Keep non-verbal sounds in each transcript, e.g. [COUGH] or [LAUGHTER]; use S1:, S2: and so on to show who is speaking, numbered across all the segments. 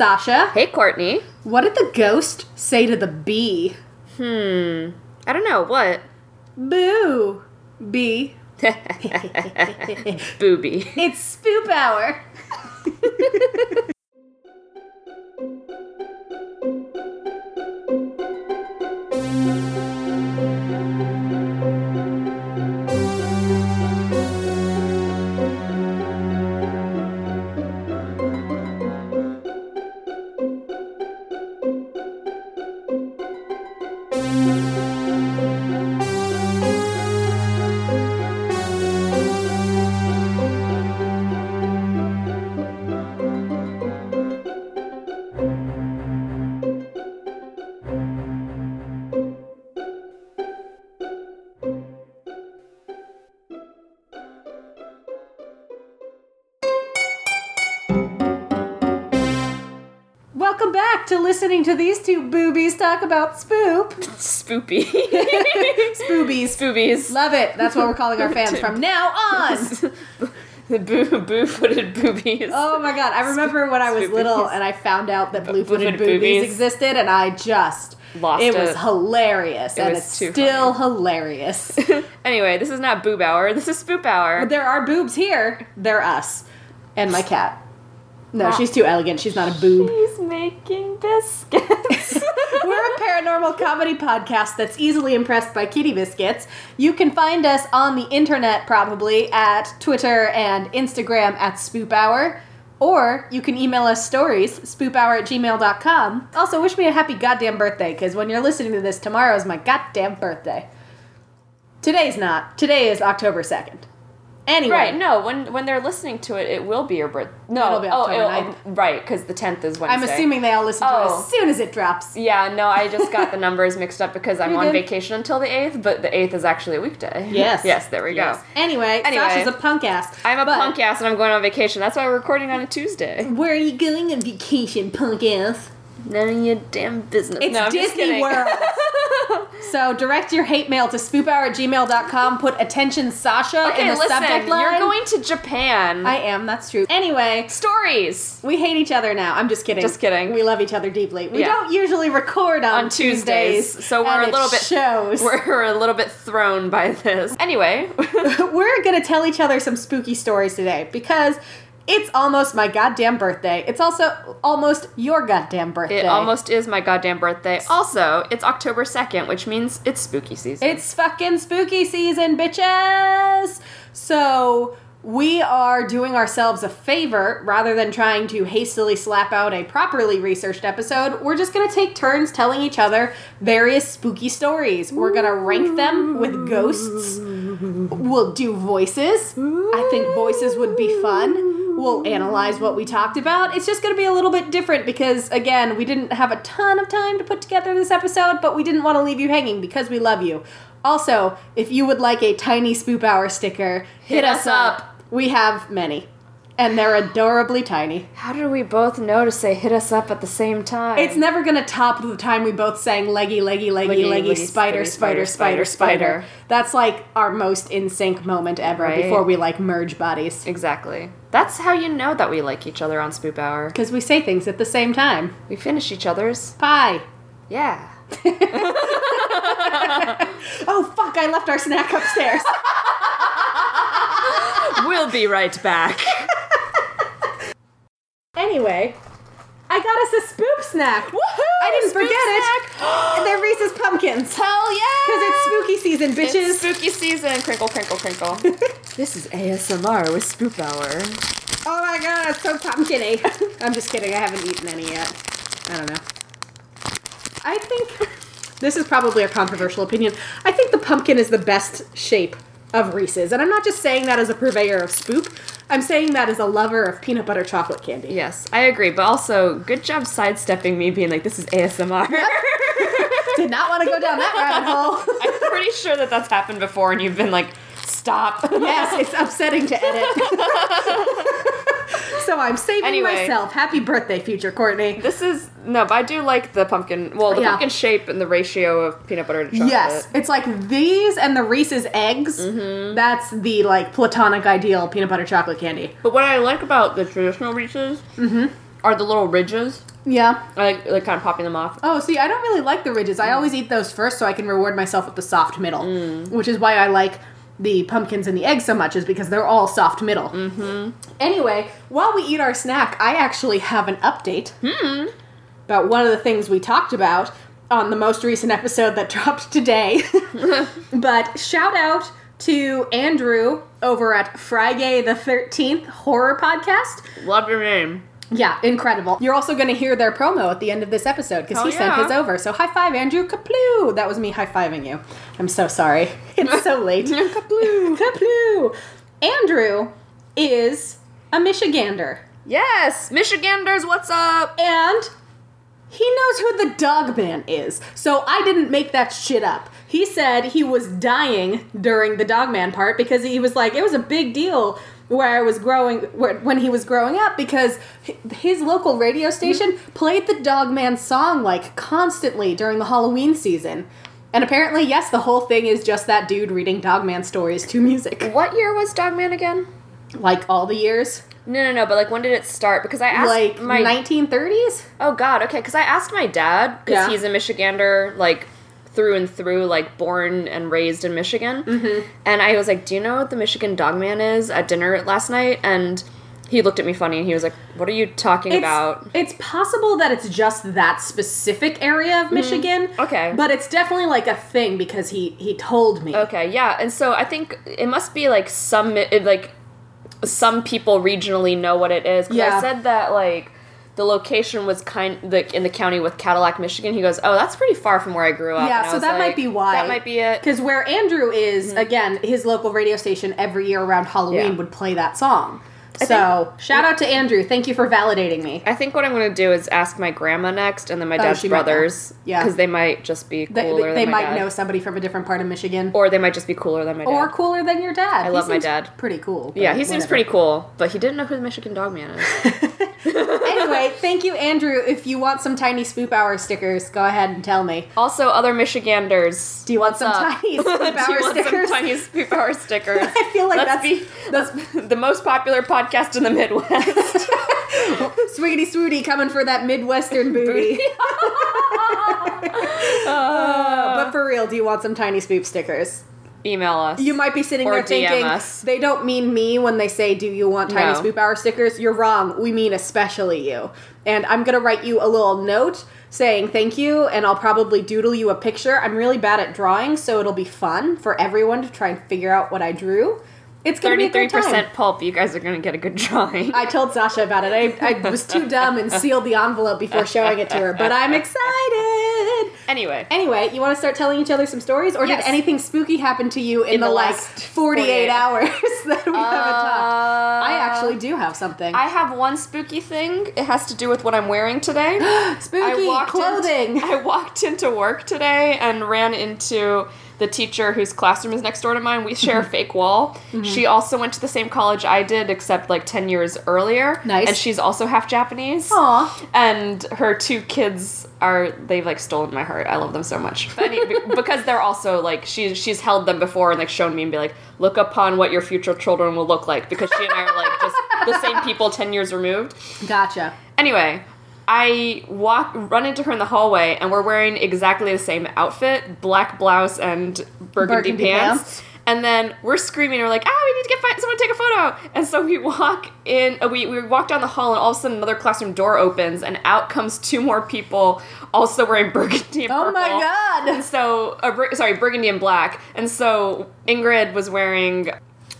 S1: Sasha.
S2: Hey, Courtney.
S1: What did the ghost say to the bee?
S2: Hmm. I don't know. What?
S1: Boo. Bee. [LAUGHS]
S2: Booby. [LAUGHS]
S1: It's spoop hour. [LAUGHS] two boobies talk about spoop.
S2: Spoopy. [LAUGHS]
S1: Spoobies.
S2: Spoobies.
S1: Love it. That's what we're calling our fans [LAUGHS] from now on.
S2: the boo boo footed boobies.
S1: Oh my god, I remember when I was
S2: Spoobies.
S1: little and I found out that blue footed boobies
S2: boobies.
S1: existed and I just
S2: Lost
S1: it It was
S2: it.
S1: hilarious and
S2: was
S1: it's still hilarious. [LAUGHS]
S2: Anyway, this is not boob hour. This is spoop hour.
S1: but there are boobs here. They're us. And my cat. No,
S2: Ah.
S1: she's too elegant. She's not a boob.
S2: She's making biscuits.
S1: We're a paranormal comedy podcast that's easily impressed by kitty biscuits. You can find us on the internet probably at Twitter and Instagram at Spoop Hour. Or you can email us stories, spoophour at gmail.com. Also, wish me a happy goddamn birthday, because when you're listening to this, tomorrow is my goddamn birthday. Today's not. Today is October 2nd. Anyway.
S2: right, no, when when they're listening to it, it will be your birth. No,
S1: It'll be
S2: oh,
S1: October
S2: it'll- right, because the 10th is Wednesday.
S1: I'm assuming they all listen to it
S2: Oh.
S1: as soon as it drops.
S2: Yeah, no, I just got [LAUGHS] the numbers mixed up because I'm
S1: You're
S2: on
S1: good.
S2: vacation until the 8th, but the 8th is actually a weekday. [LAUGHS]
S1: Yes.
S2: yes, there we
S1: Yes.
S2: go.
S1: Anyway,
S2: Anyway.
S1: Sasha's a punk ass.
S2: I'm a punk ass and I'm going on vacation. That's why we're recording on a Tuesday.
S1: Where are you going on vacation, punk ass?
S2: None of your damn business.
S1: It's
S2: no, I'm
S1: Disney
S2: kidding.
S1: World. [LAUGHS] so direct your hate mail to spoophour at gmail.com. Put attention Sasha in the
S2: listen,
S1: subject line.
S2: you're going to Japan.
S1: I am, that's true. Anyway,
S2: Stories.
S1: we hate each other now. I'm just kidding.
S2: Just kidding.
S1: We love each other deeply. We
S2: Yeah.
S1: don't usually record on,
S2: On Tuesdays, so we're a
S1: it
S2: little bit-
S1: shows. [LAUGHS]
S2: We're a little bit thrown by this. Anyway, [LAUGHS]
S1: We're [LAUGHS] gonna tell each other some spooky stories today because it's almost my goddamn birthday. It's also almost your goddamn birthday.
S2: it almost is my goddamn birthday. Also, it's October 2nd, which means it's spooky season.
S1: It's fucking spooky season, bitches! So, we are doing ourselves a favor rather than trying to hastily slap out a properly researched episode. We're just gonna take turns telling each other various spooky stories. We're gonna rank them with ghosts. We'll do voices. I think voices would be fun. We'll analyze what we talked about. It's just going to be a little bit different because, again, we didn't have a ton of time to put together this episode, but we didn't want to leave you hanging because we love you. Also, if you would like a tiny Spoop Hour sticker, hit,
S2: Hit
S1: us up.
S2: up.
S1: We have many, and they're adorably tiny.
S2: How did we both know to say hit us up at the same time?
S1: It's never gonna top the time we both sang leggy, leggy, leggy,
S2: Leggy,
S1: spider, spider, spider,
S2: spider.
S1: That's like our most in sync moment ever before we like merge bodies.
S2: Exactly. That's how you know that we like each other on Spoop Hour.
S1: Because we say things at the same time.
S2: We finish each other's.
S1: Pie.
S2: Yeah. [LAUGHS]
S1: Oh fuck! I left our snack upstairs. [LAUGHS]
S2: we'll be right back. [LAUGHS]
S1: anyway, I got us a spoop snack.
S2: Woohoo!
S1: I didn't forget
S2: snack. [GASPS]
S1: it. They're Reese's pumpkins.
S2: Hell yeah!
S1: Because it's spooky season, bitches.
S2: It's spooky season. Crinkle, crinkle, crinkle. [LAUGHS] this is ASMR with Spoop Hour.
S1: oh my god, it's so pumpkiny. [LAUGHS] I'm just kidding. I haven't eaten any yet. I don't know. I think this is probably a controversial opinion. I think the pumpkin is the best shape of Reese's, and I'm not just saying that as a purveyor of spoop. I'm saying that as a lover of peanut butter chocolate candy.
S2: Yes, I agree, but also good job sidestepping me being like, this is ASMR. [LAUGHS]
S1: Did not want to go down that rabbit hole. [LAUGHS]
S2: I'm pretty sure that that's happened before and you've been like, stop.
S1: yes, it's upsetting to edit. [LAUGHS] so I'm saving
S2: Anyway.
S1: myself. Happy birthday, future Courtney.
S2: This is, no, but I do like the pumpkin, well, the
S1: Yeah.
S2: pumpkin shape and the ratio of peanut butter to chocolate.
S1: Yes, it's like these and the Reese's eggs.
S2: Mm-hmm.
S1: That's the like platonic ideal peanut butter chocolate candy.
S2: But what I like about the traditional Reese's are the little ridges.
S1: Yeah.
S2: I like, like kind of popping them off.
S1: Oh, see, I don't really like the ridges. I always eat those first so I can reward myself with the soft middle, which is why I like the pumpkins and the eggs so much, is because they're all soft middle. Mm-hmm. Anyway, while we eat our snack, I actually have an update about one of the things we talked about on the most recent episode that [LAUGHS] dropped today. [LAUGHS] but shout out to Andrew over at Friday the 13th Horror Podcast.
S2: Love your name.
S1: Yeah, incredible. You're also going to hear their promo at the end of this episode because he sent his over. So high five, Andrew Kaploo. That was me high fiving you. I'm so sorry. [LAUGHS] It's so late. [LAUGHS]
S2: Kaploo. [LAUGHS]
S1: Kaploo. Andrew is a Michigander.
S2: Yes, Michiganders, what's up?
S1: And he knows who the dog man is. So I didn't make that shit up. He said he was dying during the dog man part because he was like, it was a big deal where I was growing, where, when he was growing up because his local radio station mm-hmm. played the dog man song like constantly during the Halloween season. And apparently, yes, the whole thing is just that dude reading Dogman stories to music.
S2: What year was Dogman again?
S1: Like all the years.
S2: No, no, no. But like, when did it start? Because I asked
S1: Like
S2: my
S1: 1930s?
S2: oh god, okay. Because I asked my dad because
S1: Yeah.
S2: he's a Michigander, like through and through, like born and raised in Michigan. Mm-hmm. And I was like, "Do you know what the Michigan Dogman is?" At dinner last night, and he looked at me funny and he was like, "What are you talking
S1: It's,
S2: about?"
S1: it's possible that it's just that specific area of Michigan.
S2: Mm-hmm. Okay.
S1: But it's definitely like a thing because he he told me.
S2: Okay, yeah, and so I think it must be like some it, like some people regionally know what it is. 'cause
S1: Yeah.
S2: I said that like the location was kind like in the county with Cadillac, Michigan. He goes, "Oh, that's pretty far from where I grew up."
S1: Yeah,
S2: And
S1: so that might be why.
S2: That might be it.
S1: Because where Andrew is, mm-hmm. again, his local radio station every year around Halloween
S2: Yeah.
S1: would play that song. So shout out to Andrew. Thank you for validating me.
S2: I think what I'm gonna do is ask my grandma next, and then my
S1: Oh,
S2: dad's brothers.
S1: Yeah.
S2: because they might just be cooler.
S1: they
S2: than my
S1: might
S2: dad.
S1: know somebody from a different part of Michigan.
S2: or they might just be cooler than my dad.
S1: Or cooler than your dad. I
S2: love my dad.
S1: Pretty cool.
S2: yeah, he seems pretty cool, but he didn't know who the Michigan Dogman is. [LAUGHS] [LAUGHS]
S1: anyway, thank you, Andrew. If you want some tiny Spoop Hour stickers, go ahead and tell me.
S2: Also, other Michiganders.
S1: Do you want some
S2: up?
S1: tiny [LAUGHS] Spoop
S2: you
S1: Hour
S2: want
S1: stickers?
S2: some tiny Spoop Hour stickers?
S1: I feel like
S2: Let's
S1: that's-
S2: be that's the most popular podcast in the Midwest. [LAUGHS]
S1: Swiggity swooty coming for that Midwestern booty. [LAUGHS] [LAUGHS] Uh, but for real, do you want some tiny spoop stickers?
S2: Email us.
S1: You might be sitting there thinking
S2: DM us.
S1: they don't mean me when they say, "Do you want tiny
S2: No.
S1: spoop hour stickers?" You're wrong. We mean especially you. And I'm gonna write you a little note saying thank you, and I'll probably doodle you a picture. I'm really bad at drawing, so it'll be fun for everyone to try and figure out what I drew. It's gonna be a
S2: Thirty-three
S1: great time.
S2: percent pulp. You guys are gonna get a good drawing.
S1: I told Sasha about it. I, I was too dumb and sealed the envelope before showing it to her, but I'm excited.
S2: anyway,
S1: Anyway, you want to start telling each other some stories, or
S2: Yes.
S1: did anything spooky happen to you in,
S2: In
S1: the,
S2: the
S1: last
S2: last
S1: 48,
S2: 48.
S1: hours [LAUGHS] that we haven't talked? I
S2: Uh,
S1: actually do have something.
S2: I have one spooky thing. It has to do with what I'm wearing today. [GASPS]
S1: spooky
S2: I
S1: clothing.
S2: Into, [LAUGHS] I walked into work today and ran into the teacher whose classroom is next door to mine. We share a [LAUGHS] fake wall.
S1: Mm-hmm.
S2: She also went to the same college I did, except like 10 years earlier.
S1: Nice.
S2: And she's also half Japanese.
S1: Aw.
S2: And her two kids are, they've like stolen my heart. I love them so much. But [LAUGHS] because they're also like, she, she's held them before and like shown me and be like, look upon what your future children will look like. Because she and I are like just the same people 10 years removed.
S1: Gotcha.
S2: Anyway, I walk run into her in the hallway and we're wearing exactly the same outfit, black blouse and burgundy,
S1: Burgundy
S2: pants.
S1: pants.
S2: And then we're screaming, we're like, ah, we need to get fi- someone to take a photo. And so we walk in, uh, we, we walk down the hall, and all of a sudden another classroom door opens, and out comes two more people, also wearing [LAUGHS] burgundy and
S1: Oh my. God.
S2: And so, uh, bur- sorry, burgundy and black. And so Ingrid was wearing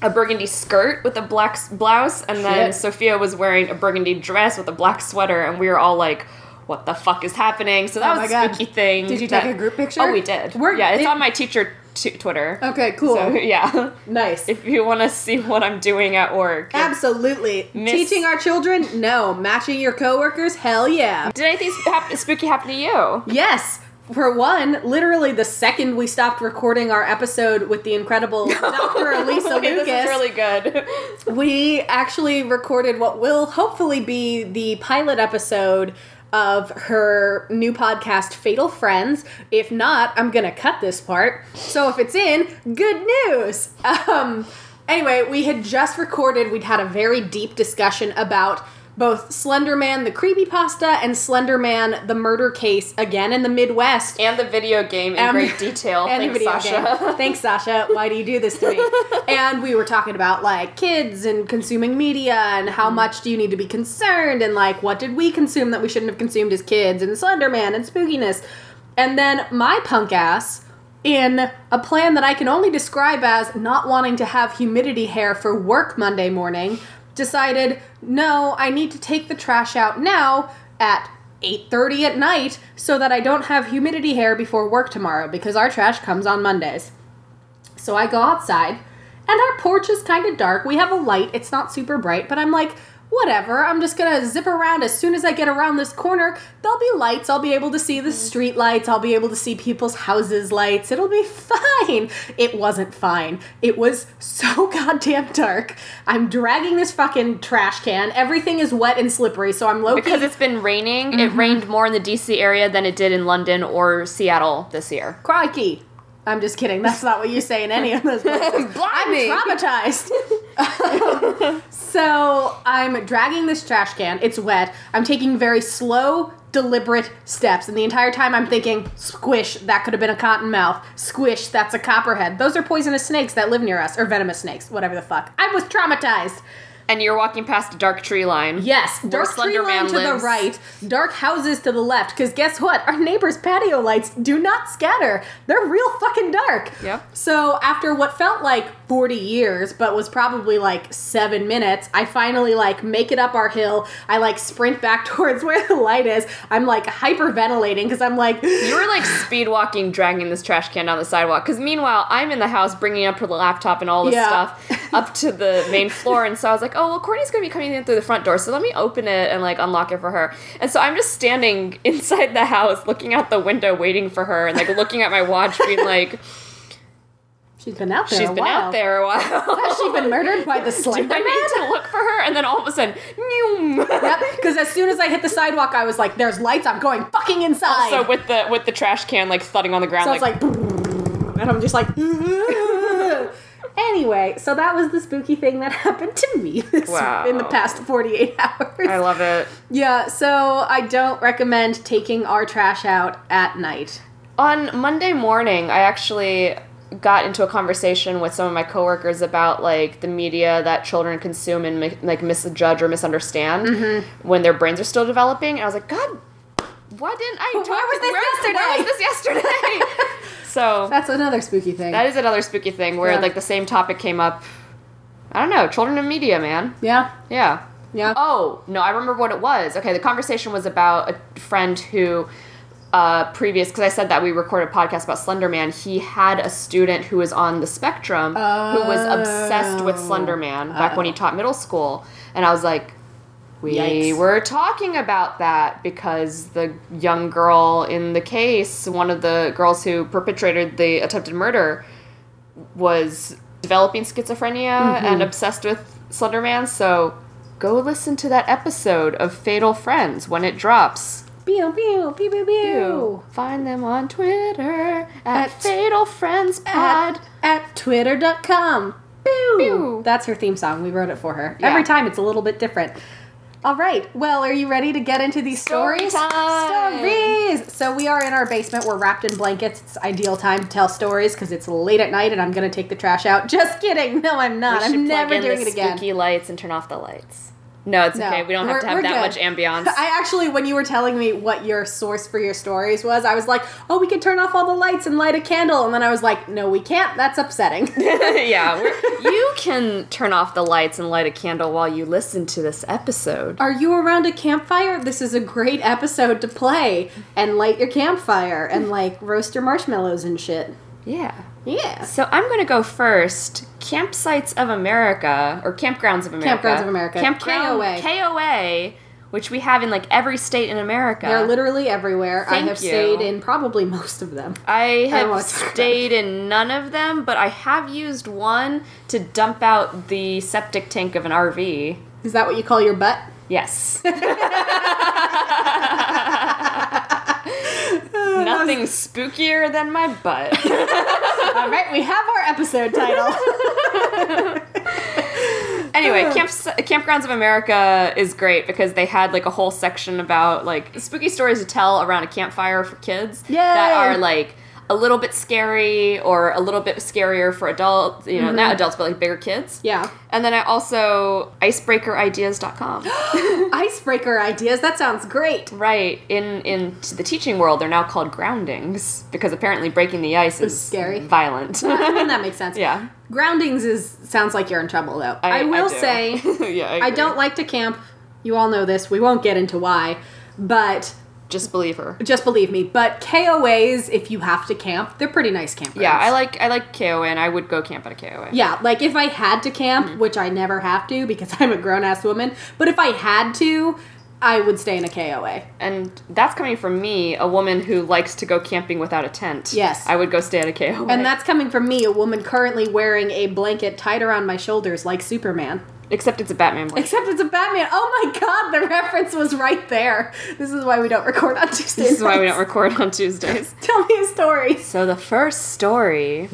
S2: a burgundy skirt with a black blouse, and then
S1: Shit.
S2: Sophia was wearing a burgundy dress with a black sweater, and we were all like, "What the fuck is happening?" So that
S1: Oh
S2: was a
S1: God.
S2: spooky thing.
S1: Did you
S2: that-
S1: take a group picture?
S2: Oh, we did.
S1: We're-
S2: yeah, it's
S1: it-
S2: on my teacher t- Twitter.
S1: Okay, cool.
S2: So [LAUGHS] yeah,
S1: nice.
S2: if you want to see what I'm doing at work.
S1: Absolutely.
S2: Miss-
S1: Teaching our children? No. Matching your coworkers? Hell yeah.
S2: Did anything sp- spooky happen to you?
S1: Yes. For one, literally the second we stopped recording our episode with the incredible [LAUGHS] Dr. Elisa Lucas,
S2: This is really good.
S1: we actually recorded what will hopefully be the pilot episode of her new podcast, Fatal Friends. If not, I'm gonna cut this part. So if it's in, good news. [LAUGHS] Um, anyway, we had just recorded, we'd had a very deep discussion about both Slender Man the creepypasta and Slender Man the murder case again in the Midwest.
S2: And the video game in
S1: Um,
S2: great [LAUGHS] detail.
S1: and
S2: Thanks,
S1: the video
S2: Sasha.
S1: game. [LAUGHS] Thanks, Sasha. Why do you do this to me? [LAUGHS] and we were talking about like kids and consuming media and how much do you need to be concerned and like what did we consume that we shouldn't have consumed as kids and Slender Man and spookiness. And then my punk ass in a plan that I can only describe as not wanting to have humidity hair for work Monday morning, decided, no, I need to take the trash out now at 8:30 at night so that I don't have humidity hair before work tomorrow because our trash comes on Mondays. So I go outside and our porch is kind of dark. We have a light. It's not super bright, but I'm like, whatever. I'm just to zip around as soon as I get around this corner. There'll be lights. I'll be able to see the street lights. I'll be able to see people's houses lights. It'll be [LAUGHS] fine. It wasn't fine. It was so [LAUGHS] goddamn dark. I'm dragging this fucking trash can. Everything is wet and slippery, so I'm low
S2: Because it's been raining, it
S1: Mm-hmm.
S2: rained more in the DC area than it did in London or Seattle this year.
S1: Crikey. I'm just kidding. That's not what you say in any of those places. [LAUGHS] I'm traumatized. [LAUGHS] so I'm dragging this trash can. It's wet. I'm taking very slow, deliberate steps. And the entire time I'm thinking, squish, that could have been a cottonmouth. Squish, that's a copperhead. Those are poisonous snakes that live near us, or venomous snakes, whatever the fuck. I was traumatized.
S2: And you're walking past a dark tree line.
S1: Yes, dark tree
S2: Slender
S1: line to the right, dark houses to the left. Because guess what? Our neighbor's patio lights do not scatter. They're real fucking dark.
S2: Yep.
S1: So after what felt like 40 years, but was probably like seven minutes, I finally like make it up our hill. I like sprint back [LAUGHS] towards where the light is. I'm like hyperventilating because I'm like, [LAUGHS]
S2: You were like speed walking, dragging this trash can down the sidewalk. Because meanwhile, I'm in the house bringing up her laptop and all this
S1: Yeah.
S2: stuff up to the main floor. And so I was like, oh, well, Courtney's going to be coming in through the front door. So let me open it and like unlock it for her. And so I'm just standing [LAUGHS] inside the house, looking out the window, waiting for her and like looking at my watch, being like,
S1: she's been out there.
S2: she's been
S1: while.
S2: out there a while.
S1: Has she been murdered by the [LAUGHS] Slender
S2: I need to look for her? And then all of a sudden.
S1: Yep. [LAUGHS] Because as soon as I hit the sidewalk, I was like, "There's lights. I'm going fucking inside."
S2: So with the with the trash can like thudding on the ground,
S1: So it's
S2: like,
S1: like, and I'm just like, anyway. So that was the spooky thing that [LAUGHS] happened to me this,
S2: Wow.
S1: in the past 48 [LAUGHS] hours.
S2: I love it.
S1: yeah. So I don't recommend taking our trash out at night.
S2: On Monday morning, I actually got into a conversation with some of my coworkers about like the media that children consume and like misjudge or misunderstand
S1: Mm-hmm.
S2: when their brains are still developing. And I was like, God, why didn't I? Talk-
S1: was this
S2: where- Where was this yesterday? [LAUGHS] so
S1: That's another spooky thing.
S2: that is another spooky thing where
S1: Yeah.
S2: like the same topic came up. I don't know, children and media, man.
S1: yeah.
S2: Yeah.
S1: Yeah.
S2: Oh, no, I remember what it was. Okay, the conversation was about a friend who, uh, previous, because I said that we recorded a podcast about Slenderman. He had a student who was on the spectrum who was obsessed with
S1: Slenderman
S2: Slender Man back when he taught middle school. And I was like, we
S1: Yikes.
S2: were talking about that because the young girl in the case, one of the girls who perpetrated the attempted murder, was developing schizophrenia mm-hmm. and obsessed with Slender Man. So go listen to that episode of Fatal Friends when it drops.
S1: Pew pew pew pew pew.
S2: Find them on Twitter at,
S1: At-
S2: Fatal Friends Pod.
S1: At, at twitter.com. Pew.
S2: Pew.
S1: That's her theme song. We wrote it for her.
S2: Yeah.
S1: Every time it's a little bit different. All right. Well, are you ready to get into these
S2: Story
S1: stories?
S2: time.
S1: Stories. So we are in our basement. We're wrapped in blankets. It's ideal time to tell stories because it's late at night and I'm going to take the trash out. Just kidding. No, I'm not. I'm never doing
S2: the
S1: it again.
S2: spooky lights and turn off the lights. No, it's
S1: No,
S2: okay. We don't have to have that
S1: good.
S2: much ambiance. [LAUGHS]
S1: I actually, when you were telling me what your source for your stories was, I was like, oh, we can turn off all the lights and light a candle. And then I was like, no, we can't. That's upsetting. [LAUGHS]
S2: yeah, [LAUGHS] you can turn off the lights and light a candle while you listen to this episode.
S1: Are you around a campfire? This is a great episode to play and light your campfire and like roast your marshmallows and shit.
S2: Yeah.
S1: Yeah.
S2: So I'm going to go first. Campsites of America, or Campgrounds of America.
S1: Campgrounds of America.
S2: Campground
S1: KOA.
S2: KOA, which we have in like every state in America.
S1: They're literally everywhere. I have
S2: you.
S1: stayed in probably most of them.
S2: I [LAUGHS] have
S1: about
S2: stayed in none of them, but I have used one to dump out the septic tank of an RV.
S1: Is that what you call your butt?
S2: Yes. [LAUGHS] Nothing spookier than my butt. [LAUGHS]
S1: All right, we have our episode title. [LAUGHS]
S2: Anyway, Camp, Campgrounds of America is great because they had like a whole section about like spooky stories to tell around a campfire for kids that are like a little bit scary or a little bit scarier for adults, you know, not mm-hmm. adults but like bigger kids.
S1: Yeah.
S2: And then I also icebreakerideas.com. [LAUGHS]
S1: Icebreaker ideas. That sounds great.
S2: right. In in the teaching world, they're now called groundings because apparently breaking the ice is
S1: scary.
S2: violent.
S1: I [LAUGHS] mean, that [LAUGHS] makes sense.
S2: yeah.
S1: Groundings is sounds like you're in trouble though. I, will
S2: do.
S1: say
S2: yeah, I,
S1: I don't like to camp. You all know this. We won't get into why, but
S2: just believe her.
S1: just believe me. But KOAs, if you have to camp, they're pretty nice campgrounds.
S2: Yeah, I like I like KOA and I would go camp at a KOA.
S1: Yeah, like if I had to camp,
S2: Mm-hmm.
S1: which I never have to because [LAUGHS] I'm a grown ass woman, but if I had to, I would stay in a KOA.
S2: And that's coming from me, a woman who likes to go camping without a tent.
S1: Yes.
S2: I would go stay at a KOA.
S1: And that's coming from me, a woman currently wearing a blanket tied around my shoulders like Superman.
S2: Except it's a Batman blanket.
S1: Except it's a Batman. Oh my god, the reference was right there. This is why we don't record on Tuesdays.
S2: This is why we don't [LAUGHS] record on Tuesdays.
S1: Tell me a story.
S2: So the first story.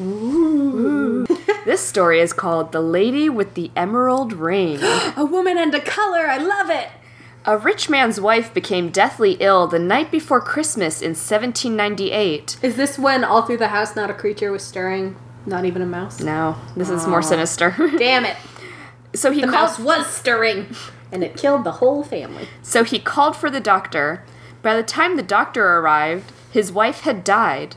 S2: this story is called The Lady with the Emerald Ring. [GASPS]
S1: A woman and a color. I love it.
S2: A rich man's wife became deathly ill the night before Christmas in 1798.
S1: Is this when all through the house not a creature was stirring? Not even a mouse?
S2: No, this is more sinister. [LAUGHS]
S1: Damn it.
S2: So he
S1: The
S2: called
S1: mouse was stirring. And it killed the whole family.
S2: So he called for the doctor. By the time the doctor arrived, his wife had died.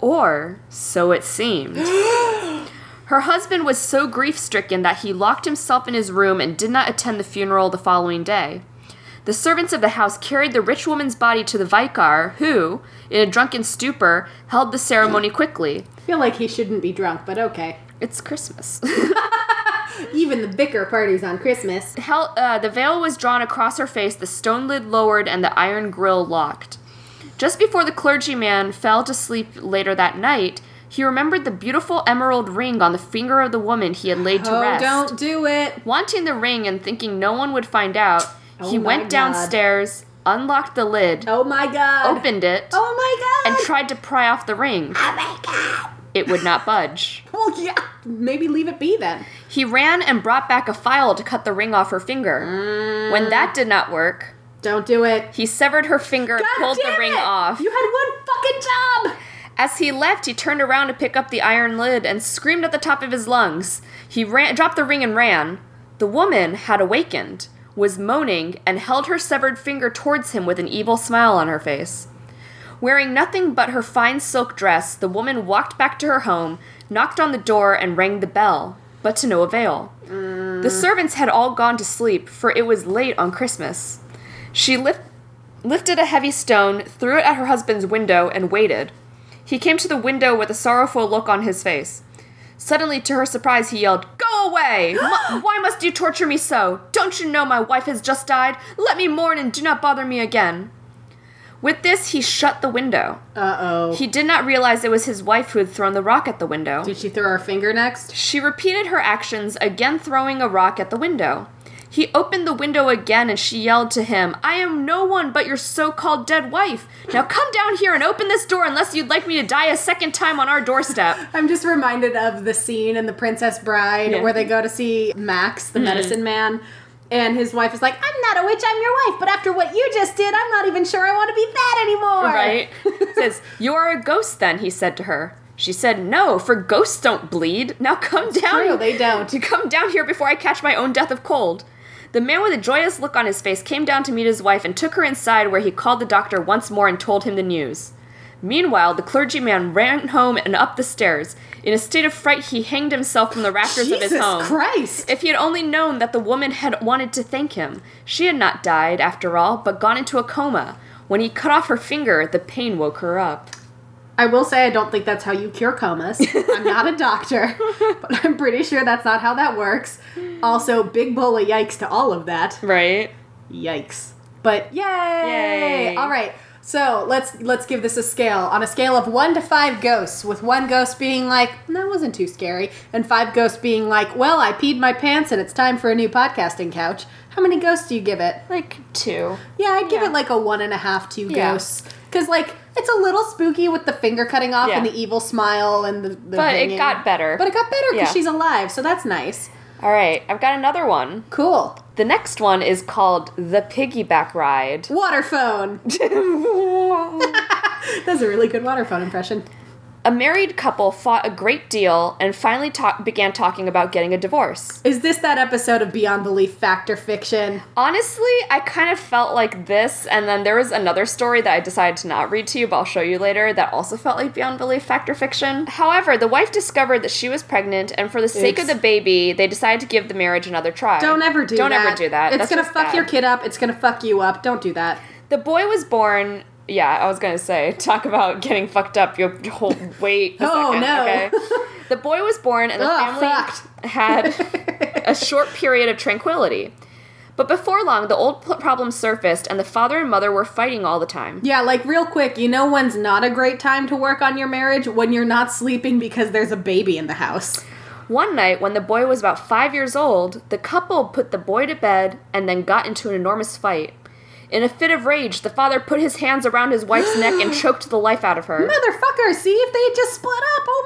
S2: Or so it seemed. [GASPS] Her husband was so grief stricken that he locked himself in his room and did not attend the funeral the following day. The servants of the house carried the rich woman's body to the vicar, who, in a drunken stupor, held the ceremony quickly.
S1: I feel like he shouldn't be drunk, but okay.
S2: It's Christmas. [LAUGHS]
S1: Even the bicker parties on Christmas.
S2: Hel- uh, the veil was drawn across her face, the stone lid lowered, and the iron grill locked. Just before the clergyman fell to sleep later that night, he remembered the beautiful emerald ring on the finger of the woman he had laid to
S1: Oh,
S2: rest.
S1: don't do it.
S2: Wanting the ring and thinking no one would find out,
S1: Oh
S2: he went
S1: God.
S2: downstairs, unlocked the lid,
S1: Oh my god.
S2: opened it,
S1: Oh my god.
S2: and tried to pry off the ring.
S1: oh my god.
S2: It would not budge. [LAUGHS]
S1: Well, yeah. Maybe leave it be then.
S2: He ran and brought back a file to cut the ring off her finger.
S1: Mm.
S2: When that did not work,
S1: Don't do it.
S2: he severed her finger and
S1: God
S2: pulled the
S1: damn
S2: ring
S1: it.
S2: off.
S1: You had one fucking job.
S2: As he left, he turned around to pick up the iron lid and screamed at the top of his lungs. He ran, dropped the ring and ran. The woman had awakened, was moaning, and held her severed finger towards him with an evil smile on her face. Wearing nothing but her fine silk dress, the woman walked back to her home, knocked on the door, and rang the bell, but to no avail. The mm. servants had all gone to sleep, for it was late on Christmas. She lift, lifted a heavy stone, threw it at her husband's window, and waited. He came to the window with a sorrowful look on his face. Suddenly, to her surprise, he yelled, Go away! [GASPS] Mu- Why must you torture me so? Don't you know my wife has just died? Let me mourn and do not bother me again. With this, he shut the window.
S1: Uh oh.
S2: He did not realize it was his wife who had thrown the rock at the window.
S1: Did she throw her finger next?
S2: She repeated her actions, again throwing a rock at the window. He opened the window again and she yelled to him, I am no one but your so called dead wife. Now come down here and open this door unless you'd like me to die a second time on our doorstep. [LAUGHS]
S1: I'm just reminded of the scene in The Princess Bride
S2: Yeah. Mm-hmm.
S1: where they go to see Max, the medicine man, and his wife is like, I'm not a witch, I'm your wife, but after what you just did, I'm not even sure I want to be that anymore.
S2: Right? [LAUGHS] Says, You are a ghost then, he said to her. She said, No, for ghosts don't bleed. Now come down.
S1: True, they don't.
S2: To [LAUGHS] come down here before I catch my own death of cold. The man with a joyous look on his face came down to meet his wife and took her inside where he called the doctor once more and told him the news. Meanwhile, the clergyman ran home and up the stairs. In a state of fright, he hanged himself from the rafters of his home.
S1: Christ.
S2: If he had only known that the woman had wanted to thank him. She had not died, after all, but gone into a coma. When he cut off her finger, the pain woke her up.
S1: I will say I don't think that's how you cure comas. I'm not a doctor, [LAUGHS] but I'm pretty sure that's not how that works. Also, big bowl of yikes to all of that.
S2: Right?
S1: Yikes. But yay!
S2: Yay.
S1: All right. So let's let's give this a scale on a scale of one to five ghosts, with one ghost being like, "That wasn't too scary," and five ghosts being like, "Well, I peed my pants and it's time for a new podcasting couch." How many ghosts do you give it?
S2: Like two.
S1: Yeah, I'd give
S2: Yeah.
S1: it like a one and a half, two
S2: Yeah.
S1: ghosts, because like it's a little spooky with the finger cutting off
S2: Yeah.
S1: and the evil smile and the. the
S2: But it got better.
S1: But it got better because she's alive, so that's nice.
S2: All right, I've got another one.
S1: Cool.
S2: The next one is called The Piggyback Ride.
S1: Water phone. [LAUGHS] [LAUGHS] That's a really good water phone impression.
S2: A married couple fought a great deal and finally talk- began talking about getting a divorce.
S1: Is this that episode of Beyond Belief Fact or Fiction?
S2: Honestly, I kind of felt like this, and then there was another story that I decided to not read to you, but I'll show you later, that also felt like Beyond Belief Fact or Fiction. However, the wife discovered that she was pregnant, and for the sake
S1: Oops.
S2: of the baby, they decided to give the marriage another try.
S1: Don't ever do that.
S2: Don't
S1: that.
S2: ever do that.
S1: It's
S2: That's
S1: gonna fuck
S2: bad.
S1: your kid up. It's gonna fuck you up. Don't do that.
S2: The boy was born. Yeah, I was gonna say, [LAUGHS] talk about getting fucked up. Your whole wait [LAUGHS]
S1: Oh,
S2: second,
S1: no.
S2: okay? The boy was born, and the
S1: Ugh,
S2: family
S1: fucked.
S2: had [LAUGHS] a short period of tranquility. But before long, the old problem surfaced, and the father and mother were fighting all the time.
S1: Yeah, like real quick, you know when's not a great time to work on your marriage? When you're not sleeping because there's a baby in the house.
S2: One night, when the boy was about five years old, the couple put the boy to bed and then got into an enormous fight. In a fit of rage, the father put his hands around his wife's neck and [GASPS] choked the life out of her.
S1: Motherfucker, see if they had just split up. Oh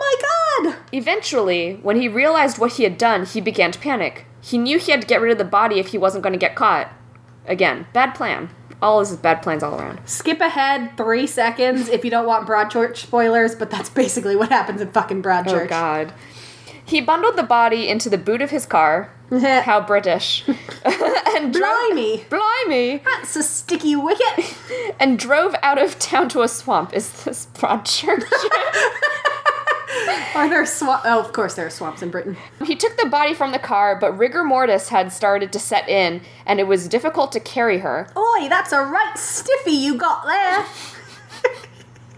S1: my god.
S2: Eventually, when he realized what he had done, he began to panic. He knew he had to get rid of the body if he wasn't going to get caught. Again, bad plan. All is bad plans all around.
S1: Skip ahead three seconds if you don't want Broadchurch spoilers, but that's basically what happens in fucking Broadchurch.
S2: Oh god. He bundled the body into the boot of his car. [LAUGHS] How British. [LAUGHS] and drove
S1: Blimey.
S2: Blimey.
S1: That's a sticky wicket. [LAUGHS]
S2: And drove out of town to a swamp. Is this Broadchurch?
S1: Are there swamp? Oh, of course there are swamps in Britain.
S2: he took the body from the car, but rigor mortis had started to set in, and it was difficult to carry her.
S1: Oi, that's a right stiffy you got there.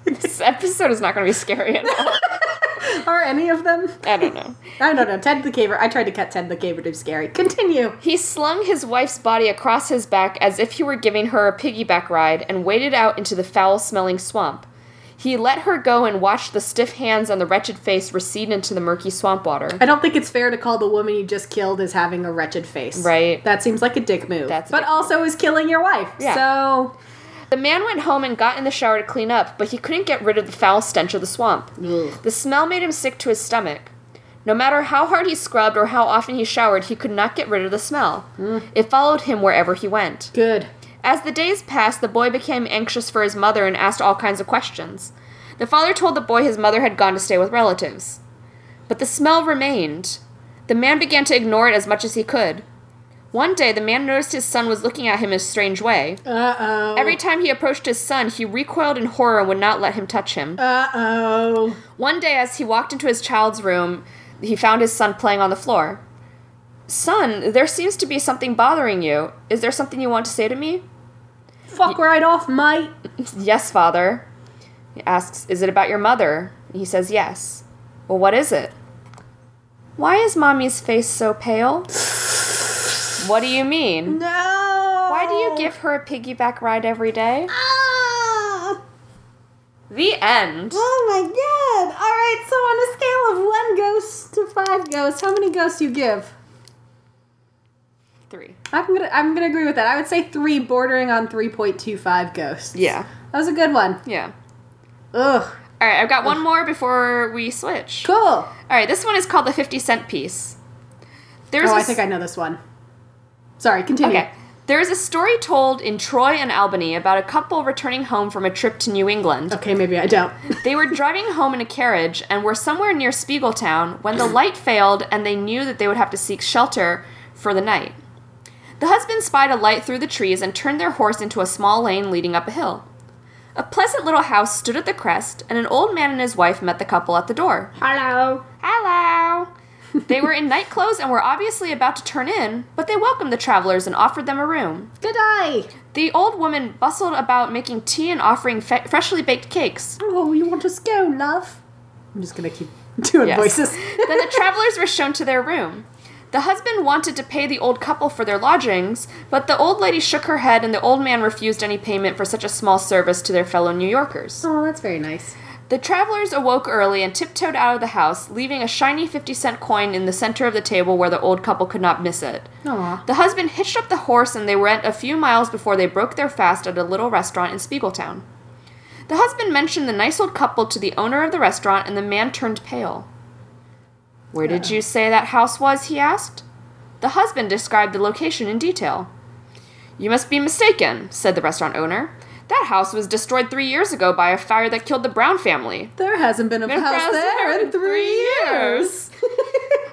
S2: This episode is not going to be scary at all. [LAUGHS]
S1: Are any of them?
S2: I don't know.
S1: I don't know. Ted the Caver. I tried to cut Ted the Caver to be scary. Continue.
S2: He slung his wife's body across his back as if he were giving her a piggyback ride and waded out into the foul smelling swamp. He let her go and watched the stiff hands and the wretched face recede into the murky swamp water.
S1: I don't think it's fair to call the woman you just killed as having a wretched face.
S2: Right.
S1: That seems like a dick move.
S2: That's
S1: but also is killing your wife.
S2: Yeah.
S1: So.
S2: The man went home and got in the shower to clean up, but he couldn't get rid of the foul stench of the swamp.
S1: Ugh.
S2: The smell made him sick to his stomach. No matter how hard he scrubbed or how often he showered, he could not get rid of the smell. Hmm. It followed him wherever he went.
S1: Good.
S2: As the days passed, the boy became anxious for his mother and asked all kinds of questions. The father told the boy his mother had gone to stay with relatives. But the smell remained. The man began to ignore it as much as he could. One day, the man noticed his son was looking at him in a strange way.
S1: Uh oh.
S2: Every time he approached his son, he recoiled in horror and would not let him touch him.
S1: Uh oh.
S2: One day, as he walked into his child's room, he found his son playing on the floor. Son, there seems to be something bothering you. Is there something you want to say to me?
S1: Fuck right off, mate. [LAUGHS]
S2: Yes, father. He asks, Is it about your mother? He says, Yes. Well, what is it? Why is mommy's face so pale? What do you mean?
S1: No.
S2: Why do you give her a piggyback ride every day?
S1: Ah.
S2: The end.
S1: Oh my god! Alright, so on a scale of one ghost to five ghosts, how many ghosts do you give?
S2: Three.
S1: I'm gonna I'm gonna agree with that. I would say three bordering on three point two five ghosts.
S2: Yeah.
S1: That was a good one.
S2: Yeah.
S1: Ugh.
S2: All right, I've got one more before we switch.
S1: Cool.
S2: All right, this one is called the 50 cent piece. There's
S1: oh,
S2: a
S1: I think I know this one. Sorry, continue.
S2: Okay. There is a story told in Troy and Albany about a couple returning home from a trip to New England.
S1: Okay, maybe I don't. [LAUGHS]
S2: They were driving home in a carriage and were somewhere near Speigletown when the light failed and they knew that they would have to seek shelter for the night. The husband spied a light through the trees and turned their horse into a small lane leading up a hill. A pleasant little house stood at the crest, and an old man and his wife met the couple at the door.
S1: Hello.
S2: Hello! They were in night clothes and were obviously about to turn in, but they welcomed the travelers and offered them a room.
S1: Good day.
S2: The old woman bustled about making tea and offering fe- freshly baked cakes.
S1: Oh, you want a scone, love? I'm just gonna keep [LAUGHS] doing
S2: Yes.
S1: voices. [LAUGHS]
S2: then the travelers were shown to their room. The husband wanted to pay the old couple for their lodgings, but the old lady shook her head and the old man refused any payment for such a small service to their fellow New Yorkers.
S1: oh, that's very nice.
S2: The travelers awoke early and tiptoed out of the house, leaving a shiny 50 cent coin in the center of the table where the old couple could not miss it.
S1: Aw.
S2: The husband hitched up the horse and they went a few miles before they broke their fast at a little restaurant in Speigletown. The husband mentioned the nice old couple to the owner of the restaurant and the man turned pale. Where did you say that house was? he asked. the husband described the location in detail. You must be mistaken, said the restaurant owner. That house was destroyed three years ago by a fire that killed the Brown family.
S1: There hasn't been a
S2: Been
S1: house
S2: house
S1: there in three years.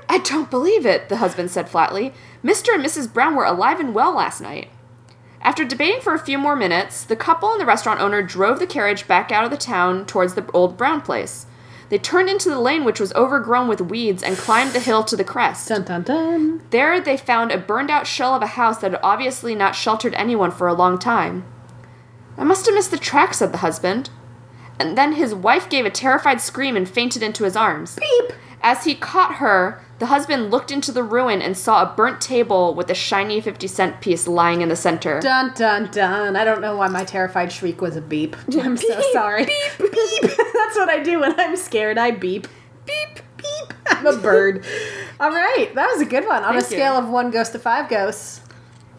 S2: I don't believe it, the husband said flatly. Mr. and Mrs. Brown were alive and well last night. After debating for a few more minutes, the couple and the restaurant owner drove the carriage back out of the town towards the old Brown place. They turned into the lane, which was overgrown with weeds, and climbed the hill to the crest.
S1: dun dun dun.
S2: There they found a burned out shell of a house that had obviously not sheltered anyone for a long time. I must have missed the track, said the husband. And then his wife gave a terrified scream and fainted into his arms.
S1: Beep.
S2: As he caught her, the husband looked into the ruin and saw a burnt table with a shiny 50 cent piece lying in the center.
S1: Dun dun dun. I don't know why my terrified shriek was a beep. [LAUGHS] I'm so sorry. Beep beep. [LAUGHS] That's what I do when I'm scared. I beep. Beep beep. I'm a bird. [LAUGHS] All right, that was a good one. On a
S2: Thank you.
S1: scale of one ghost to five ghosts,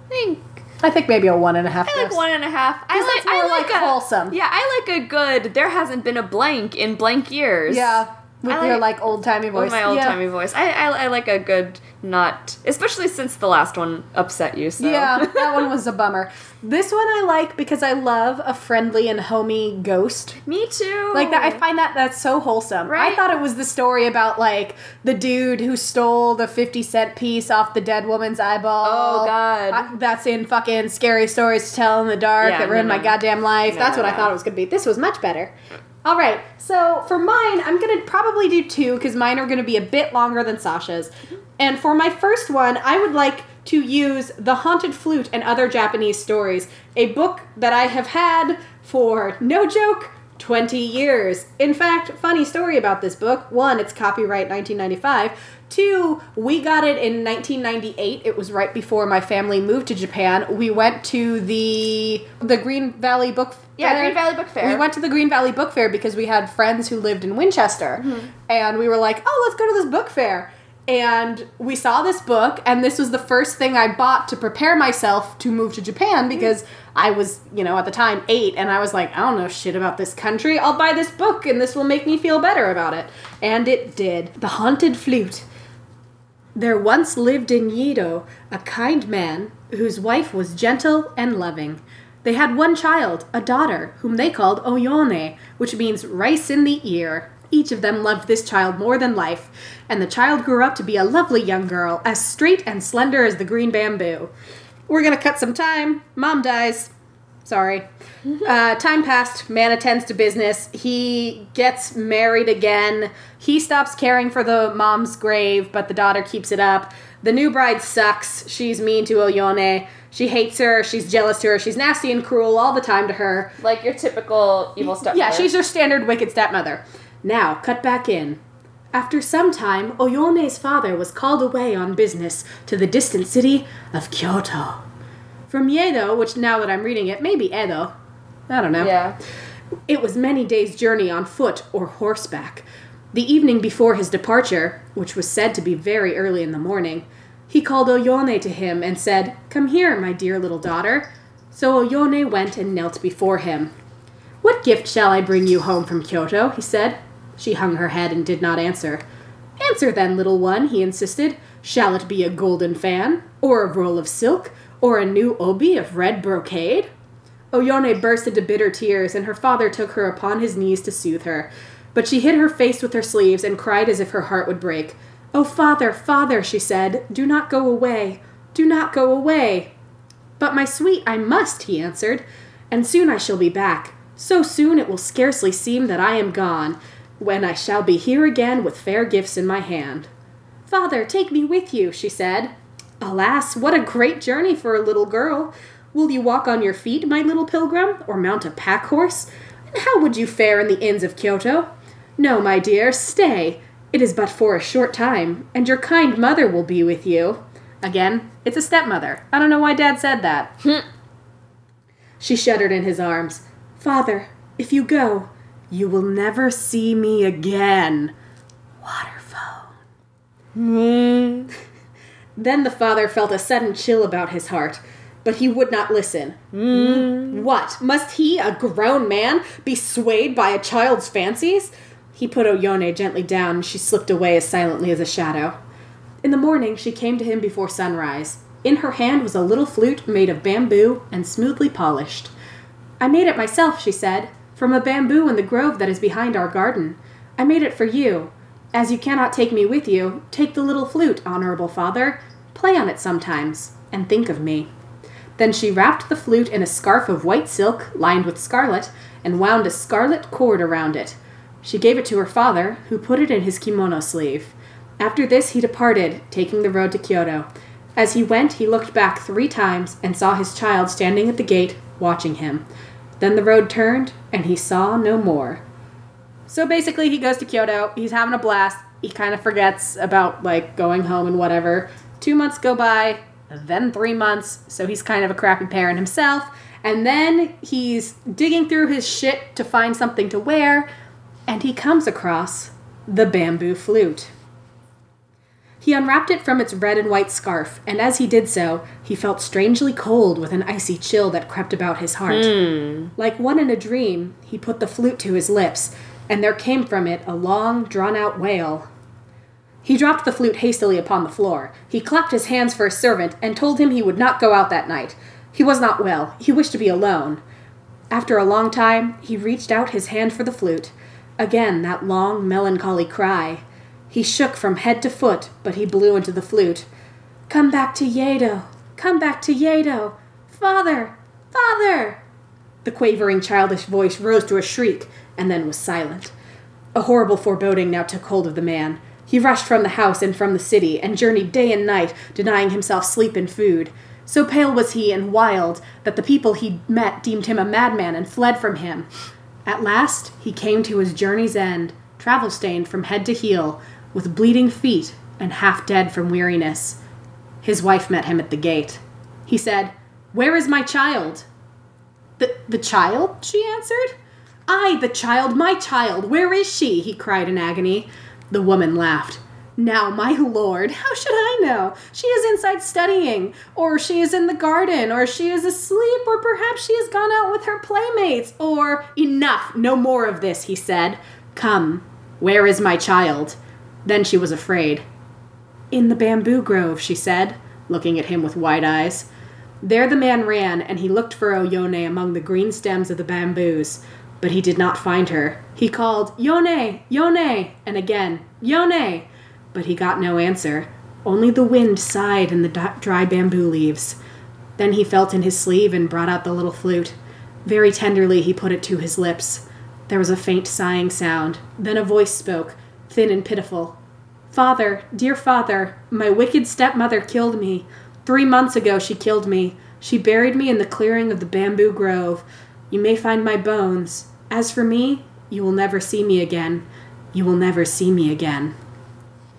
S2: I think
S1: I think maybe a one and a half.
S2: I like one and a half. I like
S1: more
S2: I like,
S1: like
S2: a,
S1: wholesome.
S2: Yeah, I like a good. There hasn't been a blank in blank years.
S1: Yeah, with
S2: I
S1: your
S2: like-
S1: like old timey voice.
S2: With my old
S1: yeah.
S2: timey voice, I, I I like a good not, especially since the last one upset you. So
S1: Yeah, [LAUGHS] that one was a bummer. This one I like because I love a friendly and homey ghost.
S2: me too.
S1: Like that, I find that that's so wholesome.
S2: Right?
S1: I thought it was the story about like the dude who stole the fifty cent piece off the dead woman's eyeball.
S2: Oh, God.
S1: I- that's in fucking scary stories to tell in the dark
S2: Yeah,
S1: that ruined
S2: no,
S1: my goddamn life.
S2: No,
S1: that's
S2: no,
S1: what I thought it was gonna be. This was much better. All right, so for mine, I'm gonna probably do two because mine are gonna be a bit longer than Sasha's. And for my first one, I would like to use The Haunted Flute and Other Japanese Stories, a book that I have had for, no joke, 20 years. In fact, funny story about this book. One, it's copyright 1995. Two, we got it in 1998. It was right before my family moved to Japan. We went to the the Green Valley Book
S2: Yeah,
S1: Fair.
S2: Green Valley Book Fair.
S1: We went to the Green Valley Book Fair because we had friends who lived in Winchester.
S2: Mm-hmm.
S1: And we were like, "Oh, let's go to this book fair." And we saw this book, and this was the first thing I bought to prepare myself to move to Japan because I was, you know, at the time eight, and I was like, I don't know shit about this country. I'll buy this book, and this will make me feel better about it. And it did. The Haunted Flute. There once lived in Yedo a kind man whose wife was gentle and loving. They had one child, a daughter, whom they called Oyone, which means rice in the ear. Each of them loved this child more than life, and the child grew up to be a lovely young girl, as straight and slender as the green bamboo. We're gonna cut some time. Mom dies. Sorry. Uh, time passed. Man attends to business. He gets married again. He stops caring for the mom's grave, but the daughter keeps it up. The new bride sucks. She's mean to Oyone. She hates her. She's jealous to her. She's nasty and cruel all the time to her.
S2: like your typical evil stepmother.
S1: Yeah, she's your standard wicked stepmother. Now, cut back in. After some time, Oyone's father was called away on business to the distant city of Kyoto. From Yedo, which now that I'm reading it, maybe Edo. I don't know.
S2: yeah.
S1: It was many days' journey on foot or horseback. The evening before his departure, which was said to be very early in the morning, he called Oyone to him and said, Come here, my dear little daughter. So Oyone went and knelt before him. What gift shall I bring you home from Kyoto? he said. She hung her head and did not answer. Answer then, little one, he insisted. Shall it be a golden fan, or a roll of silk, or a new obi of red brocade? Oyone burst into bitter tears, and her father took her upon his knees to soothe her. But she hid her face with her sleeves and cried as if her heart would break. Oh, father, father, she said, do not go away. Do not go away. But, my sweet, I must, he answered, and soon I shall be back. So soon it will scarcely seem that I am gone, when I shall be here again with fair gifts in my hand. Father, take me with you, she said. Alas, what a great journey for a little girl! Will you walk on your feet, my little pilgrim, or mount a pack horse? And how would you fare in the inns of Kyoto? No, my dear, stay. It is but for a short time, and your kind mother will be with you. Again, it's a stepmother. I don't know why Dad said that. [LAUGHS] she shuddered in his arms. Father, if you go, you will never see me again. Waterphone. [LAUGHS] Then the father felt a sudden chill about his heart, but he would not listen. Hmm. What? Must he, a grown man, be swayed by a child's fancies? He put Oyone gently down, and she slipped away as silently as a shadow. In the morning, she came to him before sunrise. In her hand was a little flute made of bamboo and smoothly polished. I made it myself, she said, from a bamboo in the grove that is behind our garden. I made it for you. As you cannot take me with you, take the little flute, honorable father. Play on it sometimes, and think of me. Then she wrapped the flute in a scarf of white silk lined with scarlet and wound a scarlet cord around it. She gave it to her father, who put it in his kimono sleeve. After this, he departed, taking the road to Kyoto. As he went, he looked back three times and saw his child standing at the gate, watching him. Then the road turned, and he saw no more. So basically, he goes to Kyoto. He's having a blast. He kind of forgets about like going home and whatever. Two months go by, then three months. So he's kind of a crappy parent himself. And then he's digging through his shit to find something to wear, and he comes across the bamboo flute. He unwrapped it from its red and white scarf, and as he did so, he felt strangely cold with an icy chill that crept about his heart. Hmm. Like one in a dream, he put the flute to his lips, and there came from it a long, drawn out wail. He dropped the flute hastily upon the floor. He clapped his hands for a servant and told him he would not go out that night. He was not well. He wished to be alone. After a long time, he reached out his hand for the flute. Again, that long, melancholy cry. He shook from head to foot, but he blew into the flute. Come back to Yedo! Come back to Yedo! Father! Father! The quavering, childish voice rose to a shriek and then was silent. A horrible foreboding now took hold of the man. He rushed from the house and from the city and journeyed day and night, denying himself sleep and food. So pale was he and wild that the people he met deemed him a madman and fled from him. At last, he came to his journey's end, travel stained from head to heel, with bleeding feet and half dead from weariness. His wife met him at the gate. He said, Where is my child? The, the child? she answered. I, the child, my child, where is she? he cried in agony. The woman laughed. Now, my lord, how should I know? She is inside studying, or she is in the garden, or she is asleep, or perhaps she has gone out with her playmates, or. Enough, no more of this, he said. Come, where is my child? Then she was afraid. In the bamboo grove, she said, looking at him with wide eyes. There the man ran, and he looked for Oyone among the green stems of the bamboos, but he did not find her. He called, Yone, Yone, and again, Yone, but he got no answer. Only the wind sighed in the dry bamboo leaves. Then he felt in his sleeve and brought out the little flute. Very tenderly he put it to his lips. There was a faint sighing sound. Then a voice spoke, thin and pitiful. Father, dear father, my wicked stepmother killed me. Three months ago she killed me. She buried me in the clearing of the bamboo grove. You may find my bones. As for me, you will never see me again. You will never see me again.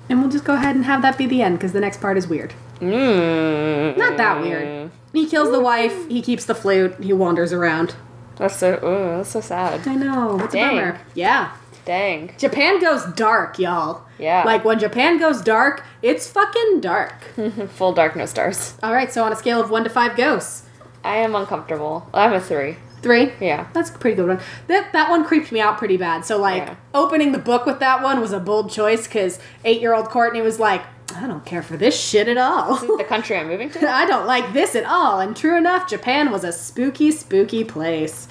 S1: And we'll just go ahead and have that be the end because the next part is weird.
S2: Mm.
S1: Not that weird. He kills the wife, he keeps the flute, he wanders around.
S2: That's so. Ooh, that's so sad.
S1: I know. It's
S2: Dang.
S1: a bummer. Yeah.
S2: Dang.
S1: Japan goes dark, y'all.
S2: Yeah.
S1: Like when Japan goes dark, it's fucking dark. [LAUGHS]
S2: Full dark, no stars.
S1: All right, so on a scale of one to five ghosts,
S2: I am uncomfortable. I'm a three.
S1: Three.
S2: Yeah.
S1: That's a pretty good one. That that one creeped me out pretty bad. So like
S2: Yeah.
S1: opening the book with that one was a bold choice because eight year old Courtney was like, I don't care for this shit at all.
S2: The country I'm moving to. [LAUGHS]
S1: I don't like this at all. And true enough, Japan was a spooky, spooky place.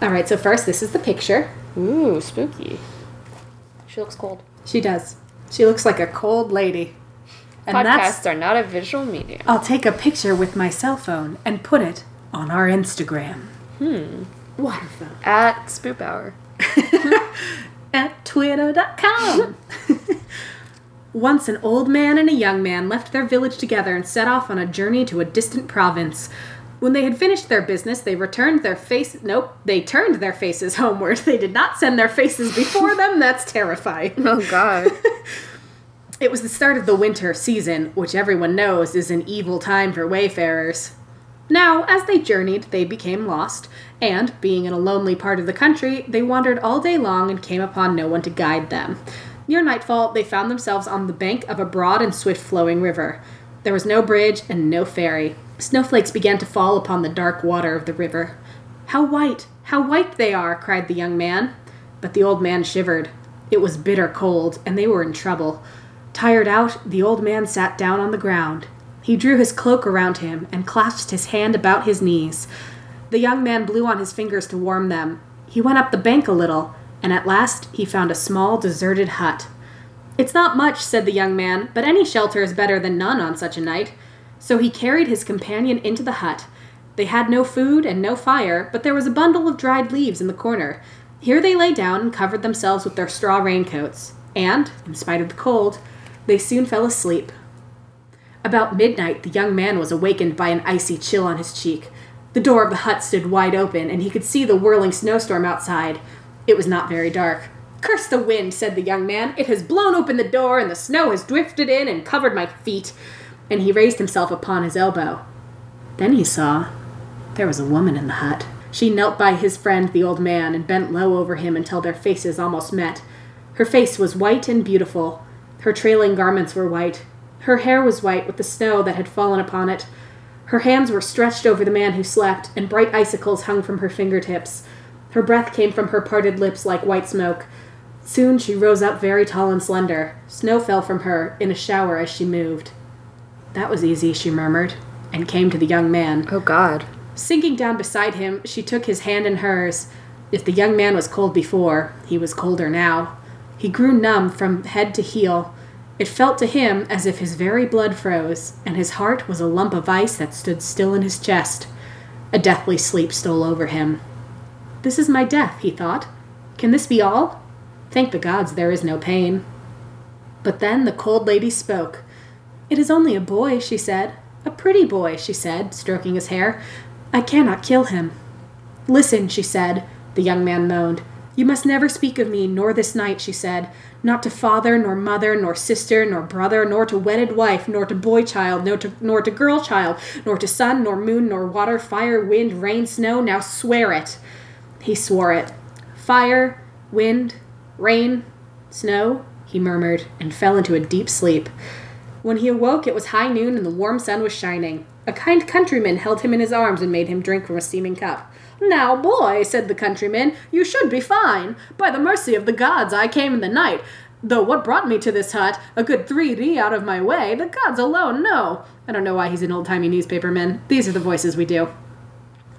S1: All right, so first, this is the picture.
S2: Ooh, spooky. She looks cold.
S1: She does. She looks like a cold lady. And
S2: Podcasts are not a visual medium.
S1: I'll take a picture with my cell phone and put it on our Instagram. Hmm. Waterphone.
S2: At Spoop Hour. [LAUGHS]
S1: At twitter.com. [LAUGHS] Once an old man and a young man left their village together and set off on a journey to a distant province. When they had finished their business, they returned their face. Nope, they turned their faces [LAUGHS] homeward. They did not send their faces before them. That's terrifying.
S2: Oh God.
S1: It was the start of the winter season, which everyone knows is an evil time for wayfarers. Now, as they journeyed, they became lost, and, being in a lonely part of the country, they wandered all day long and came upon no one to guide them. Near nightfall, they found themselves on the bank of a broad and swift flowing river. There was no bridge and no ferry. Snowflakes began to fall upon the dark water of the river. How white, how white they are, cried the young man. But the old man shivered. It was bitter cold, and they were in trouble. Tired out, the old man sat down on the ground. He drew his cloak around him and clasped his hand about his knees. The young man blew on his fingers to warm them. He went up the bank a little, and at last he found a small, deserted hut. It's not much, said the young man, but any shelter is better than none on such a night. So he carried his companion into the hut. They had no food and no fire, but there was a bundle of dried leaves in the corner. Here they lay down and covered themselves with their straw raincoats, and, in spite of the cold, they soon fell asleep. About midnight, the young man was awakened by an icy chill on his cheek. The door of the hut stood wide open, and he could see the whirling snowstorm outside. It was not very dark. Curse the wind, said the young man. It has blown open the door, and the snow has drifted in and covered my feet. And he raised himself upon his elbow. Then he saw there was a woman in the hut. She knelt by his friend, the old man, and bent low over him until their faces almost met. Her face was white and beautiful. Her trailing garments were white. Her hair was white with the snow that had fallen upon it. Her hands were stretched over the man who slept, and bright icicles hung from her fingertips. Her breath came from her parted lips like white smoke. Soon she rose up very tall and slender. Snow fell from her in a shower as she moved. That was easy, she murmured, and came to the young man.
S2: Oh God.
S1: Sinking down beside him, she took his hand in hers. If the young man was cold before, he was colder now. He grew numb from head to heel. It felt to him as if his very blood froze, and his heart was a lump of ice that stood still in his chest. A deathly sleep stole over him. This is my death, he thought. Can this be all? Thank the gods there is no pain. But then the cold lady spoke. It is only a boy, she said. A pretty boy, she said, stroking his hair. I cannot kill him. Listen, she said. The young man moaned. You must never speak of me, nor this night, she said. Not to father, nor mother, nor sister, nor brother, nor to wedded wife, nor to boy child, nor to, nor to girl child, nor to sun, nor moon, nor water, fire, wind, rain, snow. Now swear it. He swore it. Fire, wind, rain, snow, he murmured, and fell into a deep sleep. When he awoke, it was high noon and the warm sun was shining. A kind countryman held him in his arms and made him drink from a steaming cup. Now, boy, said the countryman, you should be fine. By the mercy of the gods, I came in the night. Though what brought me to this hut, a good three ri out of my way, the gods alone know. I don't know why he's an old timey newspaperman. These are the voices we do.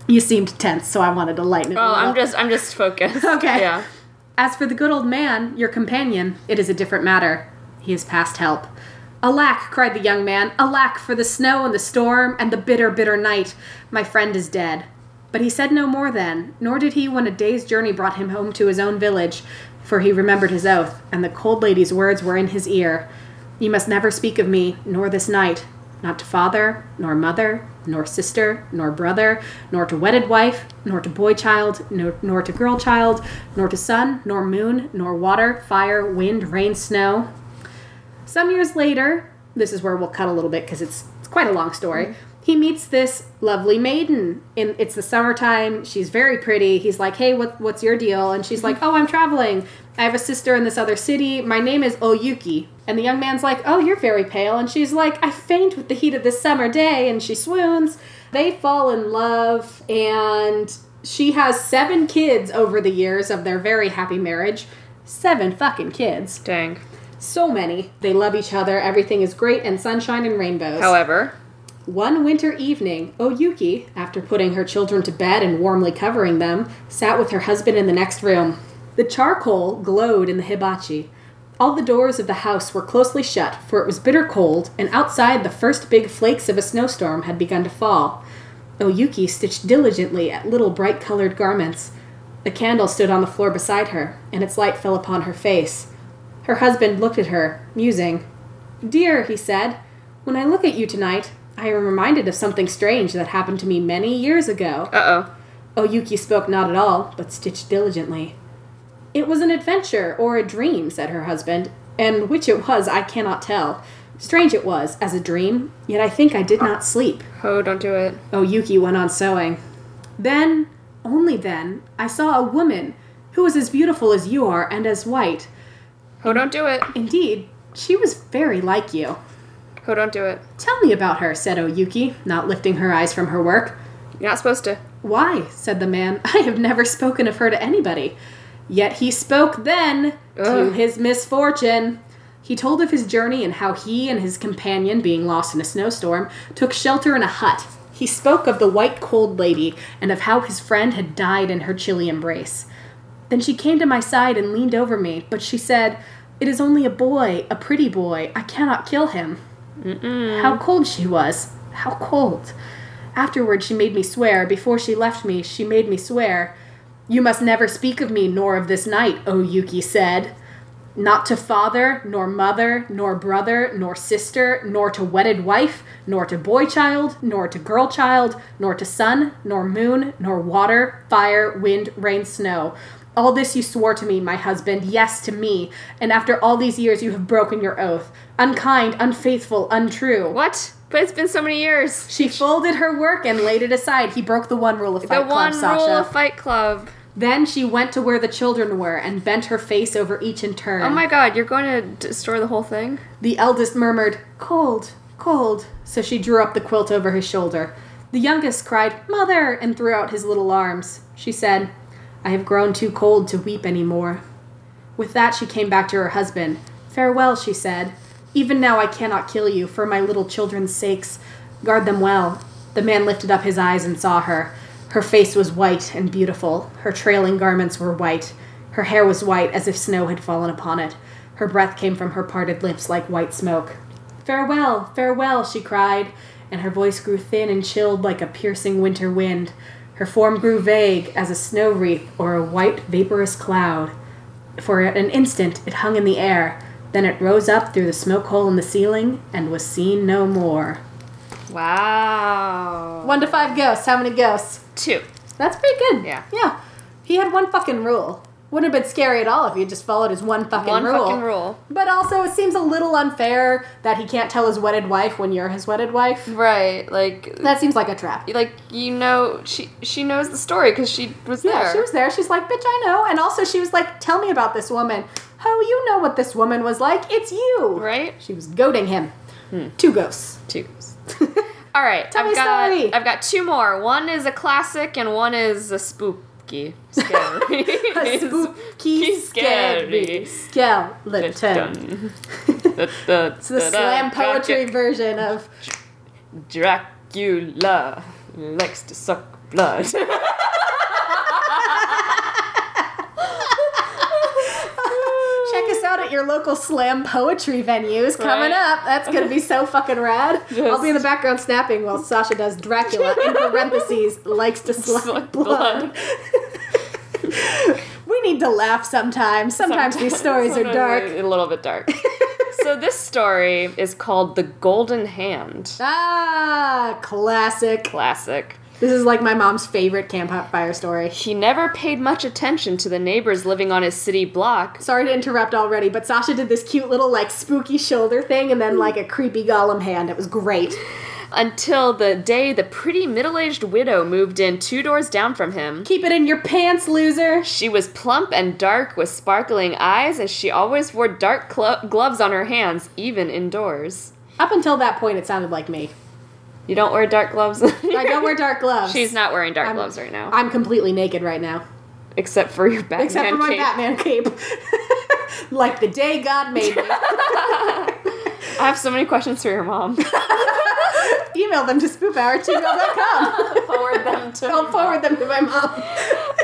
S1: You seemed tense, so I wanted to lighten it.
S2: Oh,
S1: little.
S2: I'm just I'm just focused. [LAUGHS]
S1: Okay.
S2: Yeah.
S1: As for the good old man, your companion, it is a different matter. He is past help. Alack, cried the young man, alack for the snow and the storm and the bitter, bitter night. My friend is dead. But he said no more then, nor did he when a day's journey brought him home to his own village, for he remembered his oath, and the cold lady's words were in his ear. You must never speak of me, nor this night, not to father, nor mother, nor sister, nor brother, nor to wedded wife, nor to boy child, nor, nor to girl child, nor to sun, nor moon, nor water, fire, wind, rain, snow. Some years later, this is where we'll cut a little bit because it's, it's quite a long story. Mm-hmm. He meets this lovely maiden. In it's the summertime. She's very pretty. He's like, "Hey, what, what's your deal?" And she's mm-hmm. like, "Oh, I'm traveling. I have a sister in this other city. My name is Oyuki." And the young man's like, "Oh, you're very pale." And she's like, "I faint with the heat of this summer day." And she swoons. They fall in love, and she has seven kids over the years of their very happy marriage. Seven fucking kids.
S2: Dang.
S1: So many. They love each other. Everything is great and sunshine and rainbows.
S2: However,
S1: One winter evening, Oyuki, after putting her children to bed and warmly covering them, sat with her husband in the next room. The charcoal glowed in the hibachi. All the doors of the house were closely shut, for it was bitter cold, and outside the first big flakes of a snowstorm had begun to fall. Oyuki stitched diligently at little bright colored garments. A candle stood on the floor beside her, and its light fell upon her face. Her husband looked at her, musing. Dear, he said, when I look at you tonight, I am reminded of something strange that happened to me many years ago.
S2: uh oh.
S1: Oyuki spoke not at all, but stitched diligently. It was an adventure or a dream, said her husband, and which it was I cannot tell. Strange it was, as a dream, yet I think I did not sleep.
S2: Oh, don't do it.
S1: Oyuki went on sewing. Then, only then, I saw a woman who was as beautiful as you are and as white.
S2: Oh, don't do it.
S1: Indeed, she was very like you.
S2: Oh, don't do it.
S1: Tell me about her, said Oyuki, not lifting her eyes from her work.
S2: You're not supposed to.
S1: Why, said the man, [LAUGHS] I have never spoken of her to anybody. Yet he spoke then to his misfortune. He told of his journey and how he and his companion, being lost in a snowstorm, took shelter in a hut. He spoke of the white cold lady and of how his friend had died in her chilly embrace. Then she came to my side and leaned over me, but she said, It is only a boy, a pretty boy. I cannot kill him. How cold she was. How cold. Afterward, she made me swear. Before she left me, she made me swear. You must never speak of me nor of this night, O Yuki said. Not to father, nor mother, nor brother, nor sister, nor to wedded wife, nor to boy child, nor to girl child, nor to sun, nor moon, nor water, fire, wind, rain, snow. All this you swore to me, my husband, yes, to me, and after all these years you have broken your oath. Unkind, unfaithful, untrue.
S2: What? But it's been so many years.
S1: She folded her work and laid it aside. He broke the one rule of Fight
S2: the
S1: Club,
S2: one
S1: Sasha.
S2: rule of Fight Club.
S1: Then she went to where the children were and bent her face over each in turn.
S2: Oh my god, you're going to destroy the whole thing?
S1: The eldest murmured, Cold, cold. So she drew up the quilt over his shoulder. The youngest cried, Mother, and threw out his little arms. She said, I have grown too cold to weep any more. With that, she came back to her husband. Farewell, she said. Even now I cannot kill you, for my little children's sakes. Guard them well. The man lifted up his eyes and saw her. Her face was white and beautiful. Her trailing garments were white. Her hair was white as if snow had fallen upon it. Her breath came from her parted lips like white smoke. Farewell, farewell, she cried, and her voice grew thin and chilled like a piercing winter wind. Her form grew vague as a snow wreath or a white vaporous cloud. For an instant it hung in the air, then it rose up through the smoke hole in the ceiling and was seen no more.
S2: Wow.
S1: One to five ghosts. How many ghosts?
S2: Two.
S1: That's pretty good.
S2: Yeah.
S1: Yeah. He had one fucking rule. Wouldn't have been scary at all if he had just followed his one fucking
S2: One
S1: rule.
S2: fucking rule.
S1: But also, it seems a little unfair that he can't tell his wedded wife when you're his wedded wife.
S2: Right, like
S1: That seems like a trap.
S2: like you know she she knows the story because she was
S1: Yeah,
S2: there.
S1: she was there. She's like, bitch, I know. And also, she was like, tell me about this woman. Oh, you know what this woman was like. It's you.
S2: right.
S1: She was goading him. Hmm. Two ghosts.
S2: Two. ghosts. [LAUGHS] All right,
S1: Tell
S2: I've
S1: me
S2: got
S1: story.
S2: I've got two more. One is a classic and one is a spooky, scary, [LAUGHS]
S1: A spooky, scary skeleton. [LAUGHS] It's the slam poetry version of
S2: Dracula likes to suck blood. [LAUGHS]
S1: Check us out at your local slam poetry venues coming
S2: Right.
S1: up. That's gonna be so fucking rad. I'll be in the background snapping while Sasha does Dracula in parentheses likes to suck
S2: Suck
S1: blood. [LAUGHS] we need to laugh sometimes. Sometimes, these stories are dark.
S2: A little bit dark. [LAUGHS] so this story is called The Golden Hand.
S1: Ah, classic.
S2: Classic.
S1: This is like my mom's favorite campfire story.
S2: He never paid much attention to the neighbors living on his city block.
S1: Sorry to interrupt already, but Sasha did this cute little like spooky shoulder thing and then hmm. like a creepy golem hand. It was great.
S2: Until the day the pretty middle aged widow moved in two doors down from him.
S1: Keep it in your pants, loser.
S2: She was plump and dark with sparkling eyes, and she always wore dark clo- gloves on her hands, even indoors.
S1: Up until that point, it sounded like me.
S2: You don't wear dark gloves?
S1: I don't wear dark [LAUGHS] gloves.
S2: She's not wearing dark
S1: I'm-
S2: gloves right now.
S1: I'm completely naked right now,
S2: except for your Batman
S1: except for my
S2: cape.
S1: Batman cape. [LAUGHS] like the day God made me. [LAUGHS]
S2: I have so many questions for your mom. [LAUGHS] [LAUGHS]
S1: Email them to spoophour at gmail.com.
S2: Forward them to
S1: I'll forward them to my mom.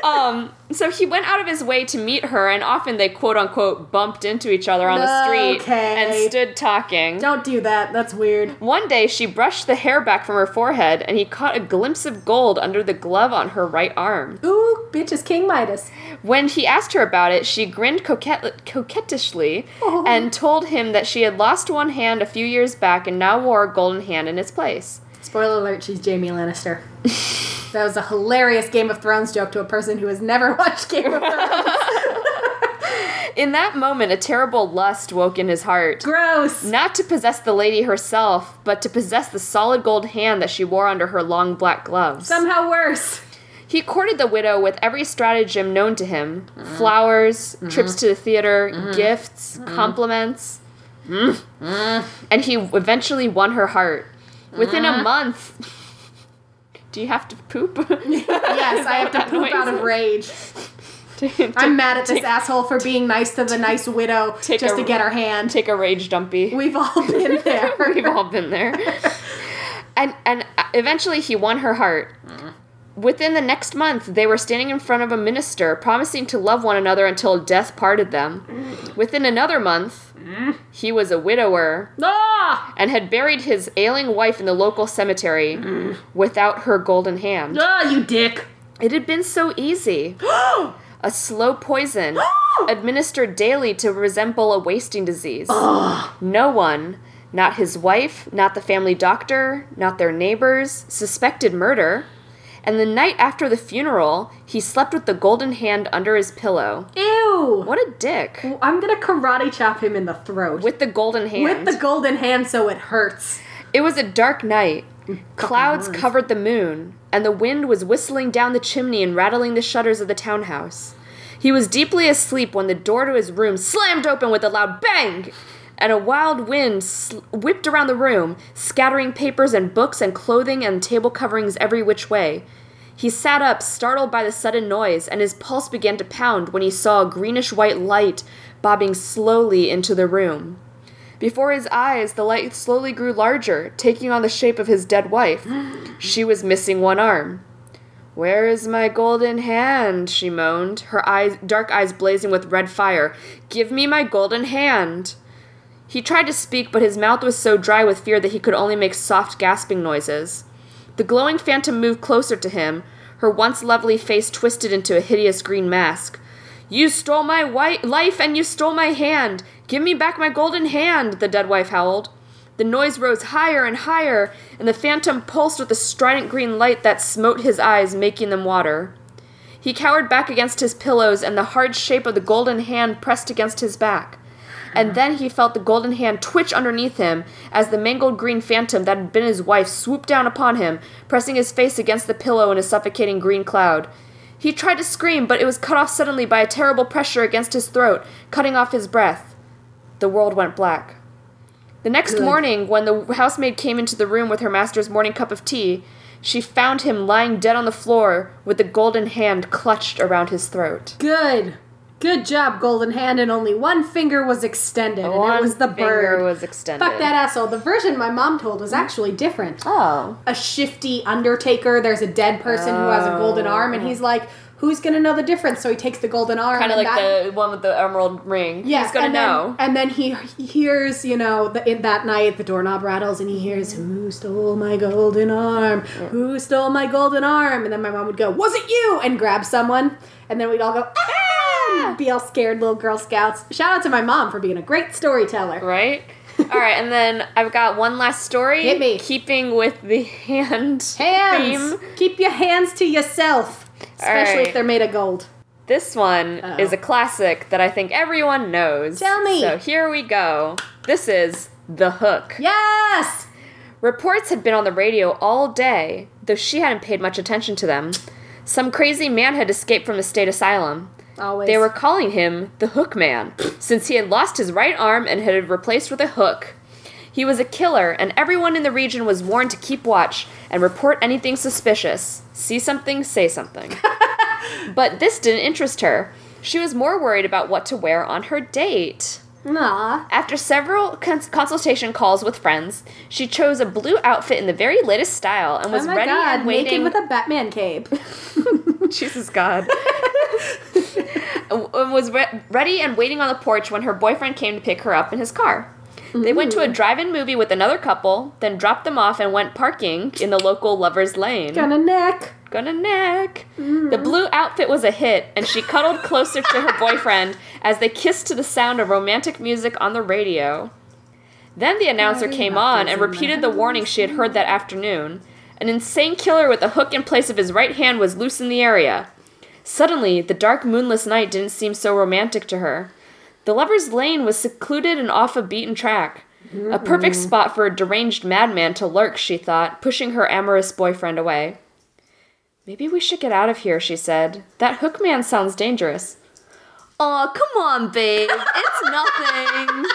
S2: Um, so he went out of his way to meet her, and often they quote unquote bumped into each other on the street
S1: Okay.
S2: and stood talking.
S1: Don't do that. That's weird.
S2: One day, she brushed the hair back from her forehead, and he caught a glimpse of gold under the glove on her right arm.
S1: Ooh, bitch is King Midas.
S2: When he asked her about it, she grinned coquet- coquettishly
S1: Oh.
S2: and told him that she had lost one hand a few years back and now wore a golden hand in its place.
S1: Spoiler alert, she's Jaime Lannister. [LAUGHS] that was a hilarious Game of Thrones joke to a person who has never [LAUGHS] watched Game of Thrones. [LAUGHS]
S2: In that moment, a terrible lust woke in his heart.
S1: Gross.
S2: Not to possess the lady herself, but to possess the solid gold hand that she wore under her long black gloves.
S1: Somehow worse.
S2: He courted the widow with every stratagem known to him mm-hmm. flowers, trips mm-hmm. to the theater, mm-hmm. gifts, compliments. Mm-hmm. And he eventually won her heart. Within a mm-hmm. month. Do you have to poop? [LAUGHS]
S1: Yes, I have to poop out of rage. [LAUGHS] I'm mad at this asshole for being nice to the nice widow just
S2: a-
S1: to get her hand.
S2: Take a rage dumpy.
S1: We've all been [LAUGHS] there.
S2: We've all been there. And and uh, eventually he won her heart. Mm-hmm. Within the next month, they were standing in front of a minister, promising to love one another until death parted them. Within another month, he was a widower
S1: ah!
S2: and had buried his ailing wife in the local cemetery without her golden hand.
S1: Ah, you dick.
S2: It had been so easy. [GASPS] A slow poison [GASPS] administered daily to resemble a wasting disease. No one, not his wife, not the family doctor, not their neighbors, suspected murder. And the night after the funeral, he slept with the golden hand under his pillow.
S1: Ew.
S2: What a dick.
S1: I'm gonna karate chop him in the throat.
S2: With the golden hand.
S1: With the golden hand so it hurts.
S2: It was a dark night. Mm, Clouds
S1: words.
S2: covered the moon, and the wind was whistling down the chimney and rattling the shutters of the townhouse. He was deeply asleep when the door to his room slammed open with a loud bang, and a wild wind sl- whipped around the room, scattering papers and books and clothing and table coverings every which way. He sat up, startled by the sudden noise, and his pulse began to pound when he saw a greenish white light bobbing slowly into the room. Before his eyes, the light slowly grew larger, taking on the shape of his dead wife. [GASPS] She was missing one arm. Where is my golden hand? she moaned, her eyes, dark eyes blazing with red fire. Give me my golden hand. He tried to speak, but his mouth was so dry with fear that he could only make soft gasping noises. The glowing phantom moved closer to him, her once lovely face twisted into a hideous green mask. You stole my wi- life and you stole my hand. Give me back my golden hand, the dead wife howled. The noise rose higher and higher, and the phantom pulsed with a strident green light that smote his eyes, making them water. He cowered back against his pillows, and the hard shape of the golden hand pressed against his back. And then he felt the golden hand twitch underneath him as the mangled green phantom that had been his wife swooped down upon him, pressing his face against the pillow in a suffocating green cloud. He tried to scream, but it was cut off suddenly by a terrible pressure against his throat, cutting off his breath. The world went black. The next
S1: Good.
S2: morning, when the housemaid came into the room with her master's morning cup of tea, she found him lying dead on the floor with the golden hand clutched around his throat.
S1: Good. Good job, golden hand, and only one finger was extended, and
S2: One
S1: it was the
S2: finger
S1: bird.
S2: was extended.
S1: Fuck that asshole. The version my mom told was actually different.
S2: Oh.
S1: A shifty undertaker, there's a dead person who has a golden arm, and he's like, who's gonna know the difference? So he takes the golden arm.
S2: Kind of like
S1: that-
S2: the one with the emerald ring.
S1: Yeah,
S2: He's gonna
S1: and then,
S2: know.
S1: And then he hears, you know, the, in that night the doorknob rattles, and he hears, "Who stole my golden arm? Who stole my golden arm?" And then my mom would go, "Was it you?" and grab someone, and then we'd all go, "Ah!" Be all scared, little Girl Scouts. Shout out to my mom for being a great storyteller.
S2: Right? [LAUGHS] All right, and then I've got one last story.
S1: Hit me.
S2: Keeping with the hand
S1: Hands.
S2: theme.
S1: Keep your hands to yourself, especially
S2: right.
S1: if they're made of gold.
S2: This one
S1: Uh-oh.
S2: is a classic that I think everyone knows.
S1: Tell me.
S2: So here we go. This is The Hook.
S1: Yes.
S2: Reports had been on the radio all day, though she hadn't paid much attention to them. Some crazy man had escaped from the state asylum.
S1: Always.
S2: They were calling him the Hook Man, since he had lost his right arm and had it replaced with a hook. He was a killer, and everyone in the region was warned to keep watch and report anything suspicious. See something, say something. [LAUGHS] but this didn't interest her. She was more worried about what to wear on her date.
S1: Aw.
S2: After several cons- consultation calls with friends, she chose a blue outfit in the very latest style and was
S1: oh
S2: ready
S1: god,
S2: and waiting.
S1: with a Batman cape. [LAUGHS] [LAUGHS]
S2: Jesus God. [LAUGHS] was re- ready and waiting on the porch when her boyfriend came to pick her up in his car. They went to a drive-in movie with another couple, then dropped them off and went parking in the local lovers lane.
S1: Gonna neck.
S2: Gonna neck. The blue outfit was a hit, and she cuddled closer to her boyfriend as they kissed to the sound of romantic music on the radio. Then the announcer came on and repeated
S1: the
S2: warning she had heard that afternoon. An insane killer with a hook in place of his right hand was loose in the area. Suddenly, the dark moonless night didn't seem so romantic to her. The lover's lane was secluded and off a beaten track. A perfect mm-hmm. spot for a deranged madman to lurk, she thought, pushing her amorous boyfriend away. Maybe we should get out of here, she said. That hook man sounds dangerous. Aw, come on, babe. It's nothing.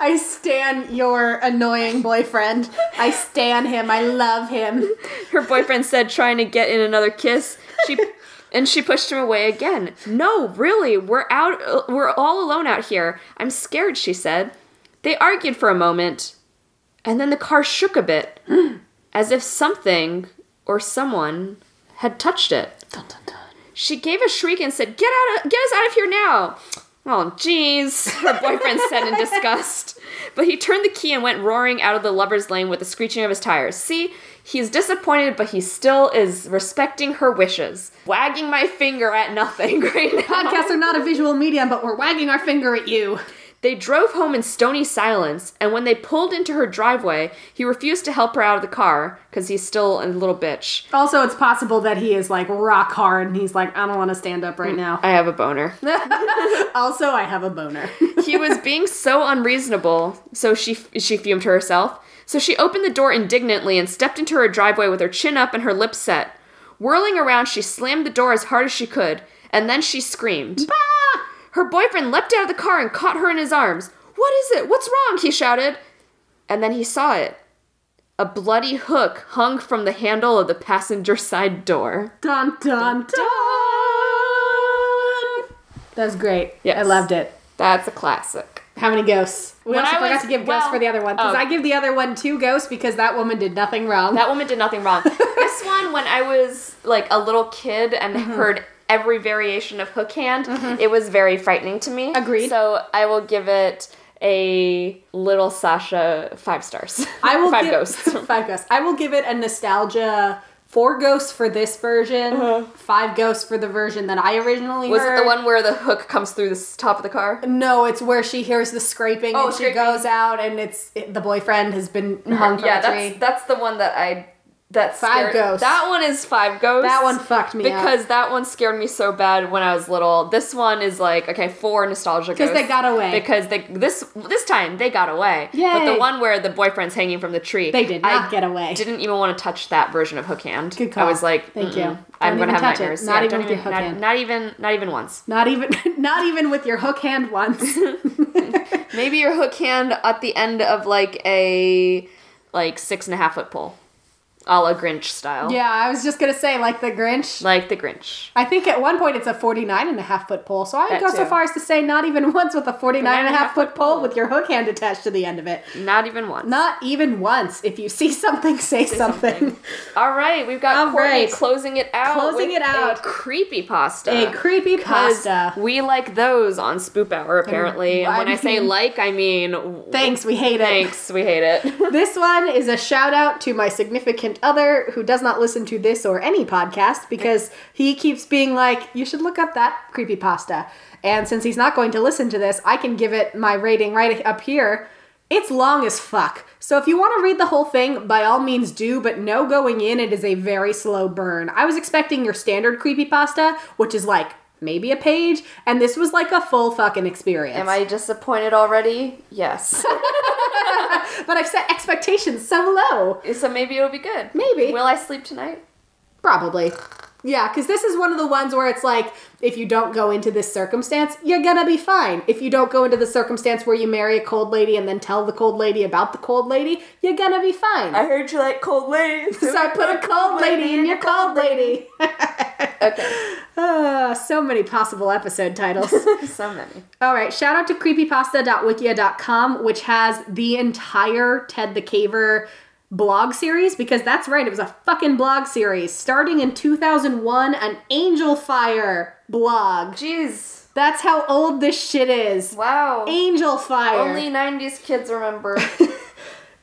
S1: I stan your annoying boyfriend. I stan him. I love him.
S2: her boyfriend said, trying to get in another kiss. She And she pushed him away again. No, really, we're out we're all alone out here. I'm scared, she said. They argued for a moment, and then the car shook a bit, [GASPS] as if something or someone had touched it.
S1: Dun, dun, dun.
S2: She gave a shriek and said, "Get out of get us out of here now." Oh, jeez, her boyfriend said in [LAUGHS] disgust. But he turned the key and went roaring out of the lover's lane with the screeching of his tires. See, he's disappointed, but he still is respecting her wishes. Wagging my finger at nothing [LAUGHS] right now.
S1: Podcasts are not a visual medium, but we're wagging our finger at you.
S2: They drove home in stony silence, and when they pulled into her driveway, he refused to help her out of the car because he's still a little bitch.
S1: Also, it's possible that he is like rock hard and he's like, I don't want to stand up right now.
S2: I have a boner. [LAUGHS] [LAUGHS]
S1: also, I have a boner. [LAUGHS]
S2: he was being so unreasonable, so she she fumed to herself. So she opened the door indignantly and stepped into her driveway with her chin up and her lips set. Whirling around, she slammed the door as hard as she could, and then she screamed.
S1: Ah!
S2: Her boyfriend leapt out of the car and caught her in his arms. What is it? What's wrong? he shouted. And then he saw it. A bloody hook hung from the handle of the passenger side door.
S1: Dun dun dun. That's great.
S2: Yes.
S1: I loved it.
S2: That's a classic.
S1: How many ghosts? We
S2: When
S1: also
S2: I
S1: forgot
S2: was-
S1: to give
S2: well,
S1: ghosts for the other one because
S2: oh.
S1: I give the other one two ghosts because that woman did nothing wrong.
S2: That woman did nothing wrong. [LAUGHS] this one, when I was like a little kid and
S1: Mm-hmm.
S2: heard every variation of Hook Hand, it was very frightening to me.
S1: Agreed.
S2: So I will give it a little Sasha five stars.
S1: I will [LAUGHS]
S2: five
S1: give,
S2: ghosts. [LAUGHS]
S1: five ghosts. I will give it a nostalgia. Four ghosts for this version. Five ghosts for the version that I originally
S2: Uh-huh. Was
S1: heard.
S2: it the one where the hook comes through the top of the car?
S1: No, it's where she hears the scraping
S2: Oh,
S1: and she goes out and it's it, the boyfriend has been [LAUGHS] hung from
S2: yeah,
S1: a
S2: that's that's the one that I that
S1: Five ghosts.
S2: That one is five ghosts.
S1: That one fucked me up.
S2: because that one scared me so bad when I was little. This one is like okay, four nostalgia ghosts.
S1: Because they got away.
S2: Because they this this time they got away. Yeah.
S1: But
S2: the one where the boyfriend's hanging from the tree,
S1: They did not
S2: I
S1: get away.
S2: Didn't even want to touch that version of Hook Hand.
S1: Good call.
S2: I was like,
S1: Thank you.
S2: "Mm-mm, I'm gonna have
S1: touch it.
S2: nightmares.
S1: Not
S2: Yeah,
S1: even
S2: don't
S1: your hook
S2: not,
S1: hand.
S2: Not even not even once.
S1: Not even [LAUGHS] not even with your hook hand once. [LAUGHS] [LAUGHS]
S2: Maybe your hook hand at the end of like a like six and a half foot pole, a la Grinch style.
S1: yeah, I was just gonna say like the Grinch.
S2: Like the Grinch.
S1: I think at one point it's a 49 and a half foot pole. So I would go so far as to say not even [LAUGHS] once with a 49 and a half foot pole with your hook hand attached to the end of it.
S2: Not even once.
S1: Not even once. If you see [LAUGHS] something, say, something.
S2: All right, we've got
S1: All
S2: Courtney
S1: right.
S2: closing it out.
S1: Closing
S2: with
S1: it out.
S2: A creepy pasta.
S1: A creepy pasta.
S2: we like those on Spoop Hour, apparently. And when I say like, I mean
S1: Thanks, we hate it.
S2: Thanks, we hate it. [LAUGHS]
S1: This one is a shout out to my significant other who does not listen to this or any podcast because he keeps being like, you should look up that creepy pasta. And since he's not going to listen to this, I can give it my rating right up here. It's long as fuck. So if you want to read the whole thing, by all means do, but no going in, it is a very slow burn. I was expecting your standard creepy pasta, which is like maybe a page, and this was like a full fucking experience.
S2: Am I disappointed already? Yes. [LAUGHS] [LAUGHS]
S1: but I've set expectations so low.
S2: so maybe it'll be good.
S1: Maybe.
S2: Will I sleep tonight?
S1: Probably. Yeah, because this is one of the ones where it's like, if you don't go into this circumstance, you're gonna be fine. If you don't go into the circumstance where you marry a cold lady and then tell the cold lady about the cold lady, you're gonna be fine.
S2: I heard you like cold ladies. [LAUGHS]
S1: so I put a cold lady in your cold lady. [LAUGHS]
S2: okay. [LAUGHS]
S1: Ah, so many possible episode titles. [LAUGHS]
S2: So many.
S1: All right, shout out to creepypasta.wikia.com, which has the entire Ted the Caver blog series because that's right, it was a fucking blog series starting in 2001, an Angel Fire blog.
S2: Jeez.
S1: That's how old this shit is.
S2: Wow.
S1: Angel Fire.
S2: Only 90s kids remember. [LAUGHS]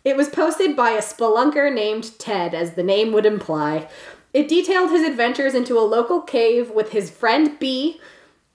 S1: It was posted by a spelunker named Ted, as the name would imply. It detailed his adventures into a local cave with his friend B.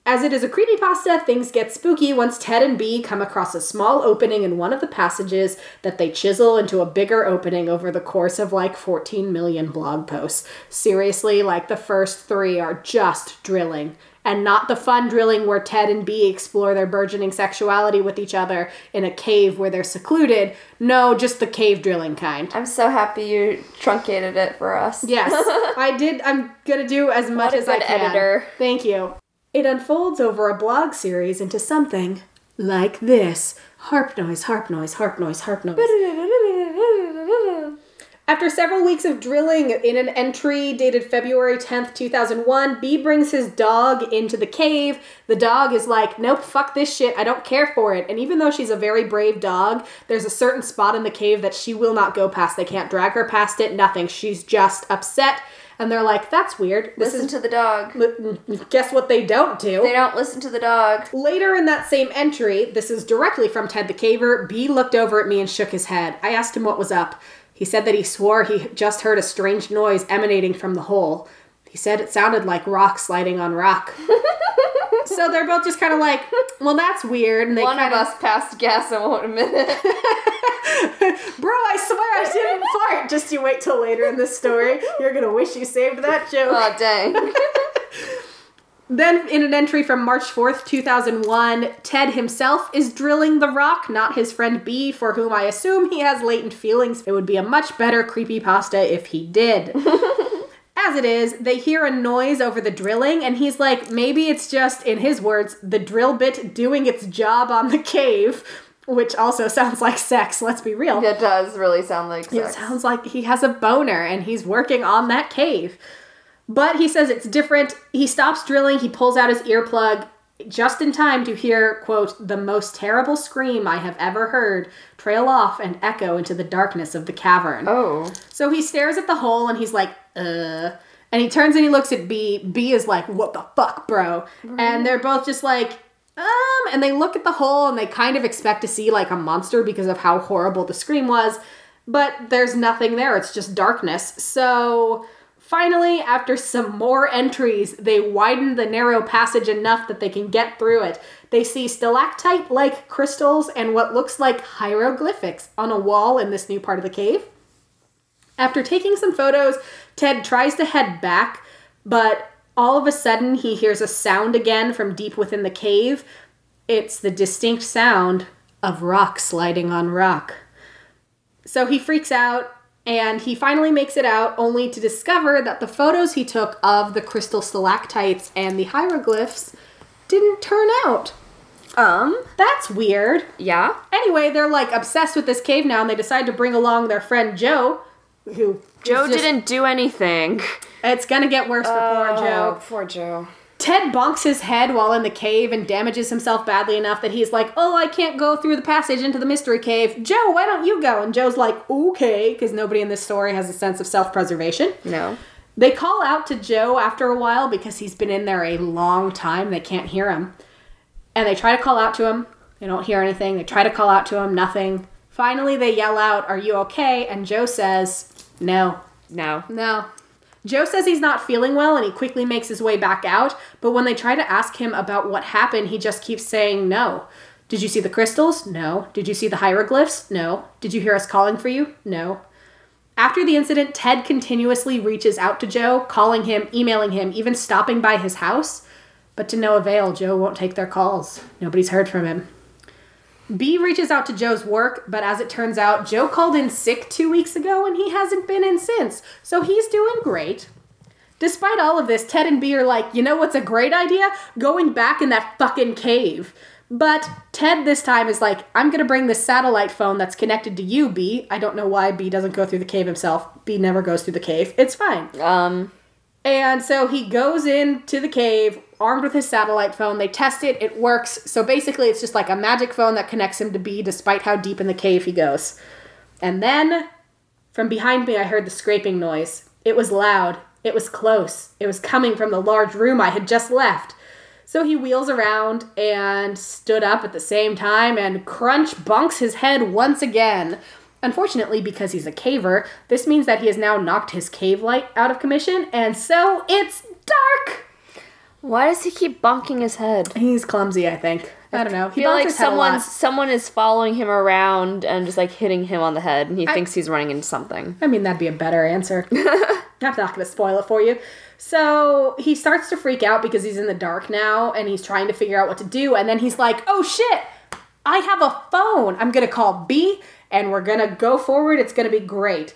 S1: As it is a creepypasta, things get spooky once Ted and B come across a small opening in one of the passages that they chisel into a bigger opening over the course of like 14 million blog posts. Seriously, like the first three are just drilling. And not the fun drilling where Ted and B explore their burgeoning sexuality with each other in a cave where they're secluded. No, just the cave drilling kind.
S2: I'm so happy you truncated it for us.
S1: Yes, [LAUGHS] I did. I'm gonna do as much as I can.
S2: editor.
S1: Thank you. It unfolds over a blog series into something like this: harp noise, harp noise, harp noise, harp noise. [LAUGHS] After several weeks of drilling, in an entry dated February 10th, 2001, B brings his dog into the cave. The dog is like, Nope, fuck this shit, I don't care for it. And even though she's a very brave dog, there's a certain spot in the cave that she will not go past. They can't drag her past it, nothing. She's just upset. And they're like, That's weird. This
S2: Listen
S1: is.
S2: to the dog. [LAUGHS]
S1: Guess what they don't do?
S2: They don't listen to the dog.
S1: Later in that same entry, this is directly from Ted the Caver, B looked over at me and shook his head. I asked him what was up. He said that he swore he just heard a strange noise emanating from the hole. He said it sounded like rock sliding on rock. [LAUGHS] so they're both just kind of like, well, that's weird. And they
S2: One of
S1: kinda,
S2: us passed gas in one minute. [LAUGHS]
S1: bro, I swear I didn't fart. Just you wait till later in this story. You're gonna wish you saved that joke.
S2: oh dang. [LAUGHS]
S1: Then, in an entry from March 4th, 2001, Ted himself is drilling the rock, not his friend B, for whom I assume he has latent feelings. It would be a much better creepypasta if he did. [LAUGHS] As it is, they hear a noise over the drilling, and he's like, maybe it's just, in his words, the drill bit doing its job on the cave, which also sounds like sex, let's be real.
S2: It does really sound like sex.
S1: It sounds like he has a boner and he's working on that cave. But he says it's different. He stops drilling, he pulls out his earplug just in time to hear, quote, the most terrible scream I have ever heard trail off and echo into the darkness of the cavern.
S2: oh.
S1: So he stares at the hole and he's like, uh. And he turns and he looks at B. B is like, what the fuck, bro? And they're both just like, um, and they look at the hole and they kind of expect to see like a monster because of how horrible the scream was. But there's nothing there, it's just darkness. So finally, after some more entries, they widen the narrow passage enough that they can get through it. They see stalactite like crystals and what looks like hieroglyphics on a wall in this new part of the cave. After taking some photos, Ted tries to head back, but all of a sudden he hears a sound again from deep within the cave. It's the distinct sound of rock sliding on rock. So he freaks out and he finally makes it out only to discover that the photos he took of the crystal stalactites and the hieroglyphs didn't turn out.
S2: Um.
S1: That's weird.
S2: Yeah.
S1: Anyway, they're like obsessed with this cave now and they decide to bring along their friend Joe, who
S2: Joe
S1: just-
S2: didn't do anything.
S1: It's gonna get worse for poor Joe.
S2: Oh, Poor Joe.
S1: Ted bonks his head while in the cave and damages himself badly enough that he's like, Oh, I can't go through the passage into the mystery cave. Joe, why don't you go? And Joe's like, Okay, because nobody in this story has a sense of self preservation.
S2: No.
S1: They call out to Joe after a while because he's been in there a long time. They can't hear him. And they try to call out to him. They don't hear anything. They try to call out to him, nothing. Finally, they yell out, Are you okay? And Joe says, No.
S2: No.
S1: No. Joe says he's not feeling well and he quickly makes his way back out, but when they try to ask him about what happened, he just keeps saying no. Did you see the crystals? No. Did you see the hieroglyphs? No. Did you hear us calling for you? No. After the incident, Ted continuously reaches out to Joe, calling him, emailing him, even stopping by his house. But to no avail, Joe won't take their calls. Nobody's heard from him. B reaches out to Joe's work, but as it turns out, Joe called in sick two weeks ago and he hasn't been in since, so he's doing great. Despite all of this, Ted and B are like, you know what's a great idea? Going back in that fucking cave. But Ted this time is like, I'm gonna bring this satellite phone that's connected to you, B. I don't know why B doesn't go through the cave himself. B never goes through the cave. It's fine.
S2: Um.
S1: And so he goes into the cave armed with his satellite phone. They test it, it works. So basically, it's just like a magic phone that connects him to B despite how deep in the cave he goes. And then from behind me, I heard the scraping noise. It was loud, it was close, it was coming from the large room I had just left. So he wheels around and stood up at the same time, and Crunch bunks his head once again. Unfortunately, because he's a caver, this means that he has now knocked his cave light out of commission, and so it's dark!
S2: Why does he keep bonking his head?
S1: He's clumsy, I think. I don't know.
S2: I feel like
S1: his head a lot.
S2: someone's someone is following him around and just like hitting him on the head, and he thinks he's running into something.
S1: I mean, that'd be a better answer. [LAUGHS] I'm not going to spoil it for you. So he starts to freak out because he's in the dark now and he's trying to figure out what to do. And then he's like, oh shit, I have a phone. I'm going to call B and we're going to go forward. It's going to be great.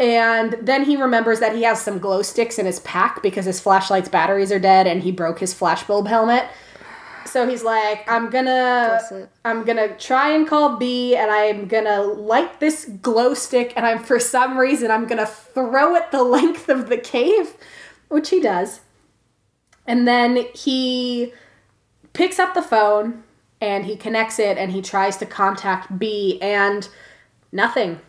S1: And then he remembers that he has some glow sticks in his pack because his flashlight's batteries are dead and he broke his flashbulb helmet. So he's like, I'm gonna, I'm gonna try and call B, and I'm gonna light this glow stick, and I'm for some reason I'm gonna throw it the [LAUGHS] length of the cave, which he does, and then he picks up the phone and he connects it, and he tries to contact B, and nothing.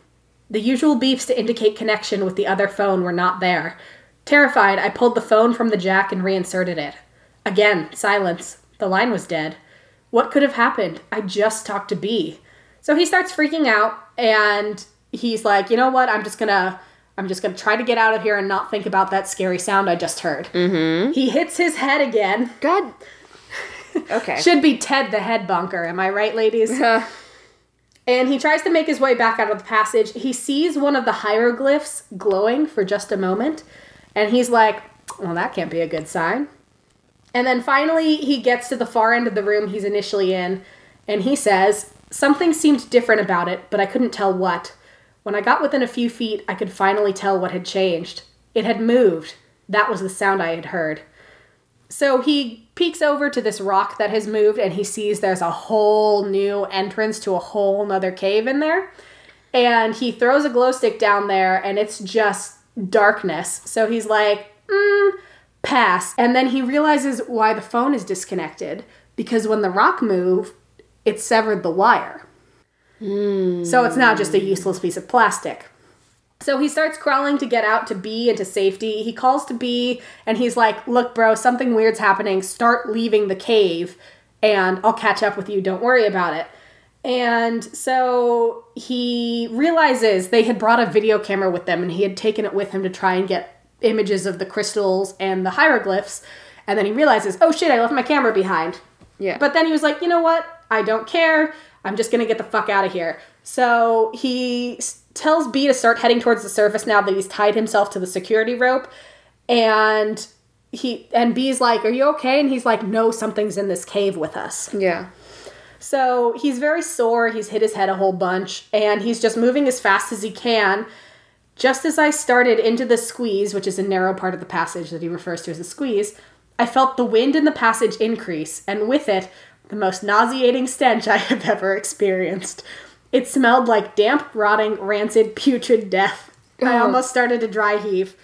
S1: The usual beeps to indicate connection with the other phone were not there. Terrified, I pulled the phone from the jack and reinserted it. Again, silence. The line was dead. What could have happened? I just talked to B. So he starts freaking out and he's like, "You know what? I'm just going to I'm just going to try to get out of here and not think about that scary sound I just heard." Mm-hmm. He hits his head again.
S2: God. [LAUGHS] Okay.
S1: Should be Ted the head bunker, am I right, ladies? And he tries to make his way back out of the passage. He sees one of the hieroglyphs glowing for just a moment, and he's like, Well, that can't be a good sign. And then finally, he gets to the far end of the room he's initially in, and he says, Something seemed different about it, but I couldn't tell what. When I got within a few feet, I could finally tell what had changed. It had moved. That was the sound I had heard. So he peeks over to this rock that has moved and he sees there's a whole new entrance to a whole nother cave in there. And he throws a glow stick down there and it's just darkness. So he's like, mm, pass. And then he realizes why the phone is disconnected because when the rock moved, it severed the wire. So it's not just a useless piece of plastic. So he starts crawling to get out to B into safety. He calls to B and he's like, Look, bro, something weird's happening. Start leaving the cave and I'll catch up with you. Don't worry about it. And so he realizes they had brought a video camera with them and he had taken it with him to try and get images of the crystals and the hieroglyphs. And then he realizes, oh shit, I left my camera behind.
S2: Yeah.
S1: But then he was like, you know what? I don't care. I'm just gonna get the fuck out of here. So he tells B to start heading towards the surface now that he's tied himself to the security rope. And he and B's like, "Are you okay?" And he's like, "No, something's in this cave with us."
S2: yeah.
S1: So he's very sore. He's hit his head a whole bunch, and he's just moving as fast as he can. Just as I started into the squeeze, which is a narrow part of the passage that he refers to as a squeeze, I felt the wind in the passage increase, and with it, the most nauseating stench I have ever experienced. It smelled like damp, rotting, rancid, putrid death. I almost started to dry heave.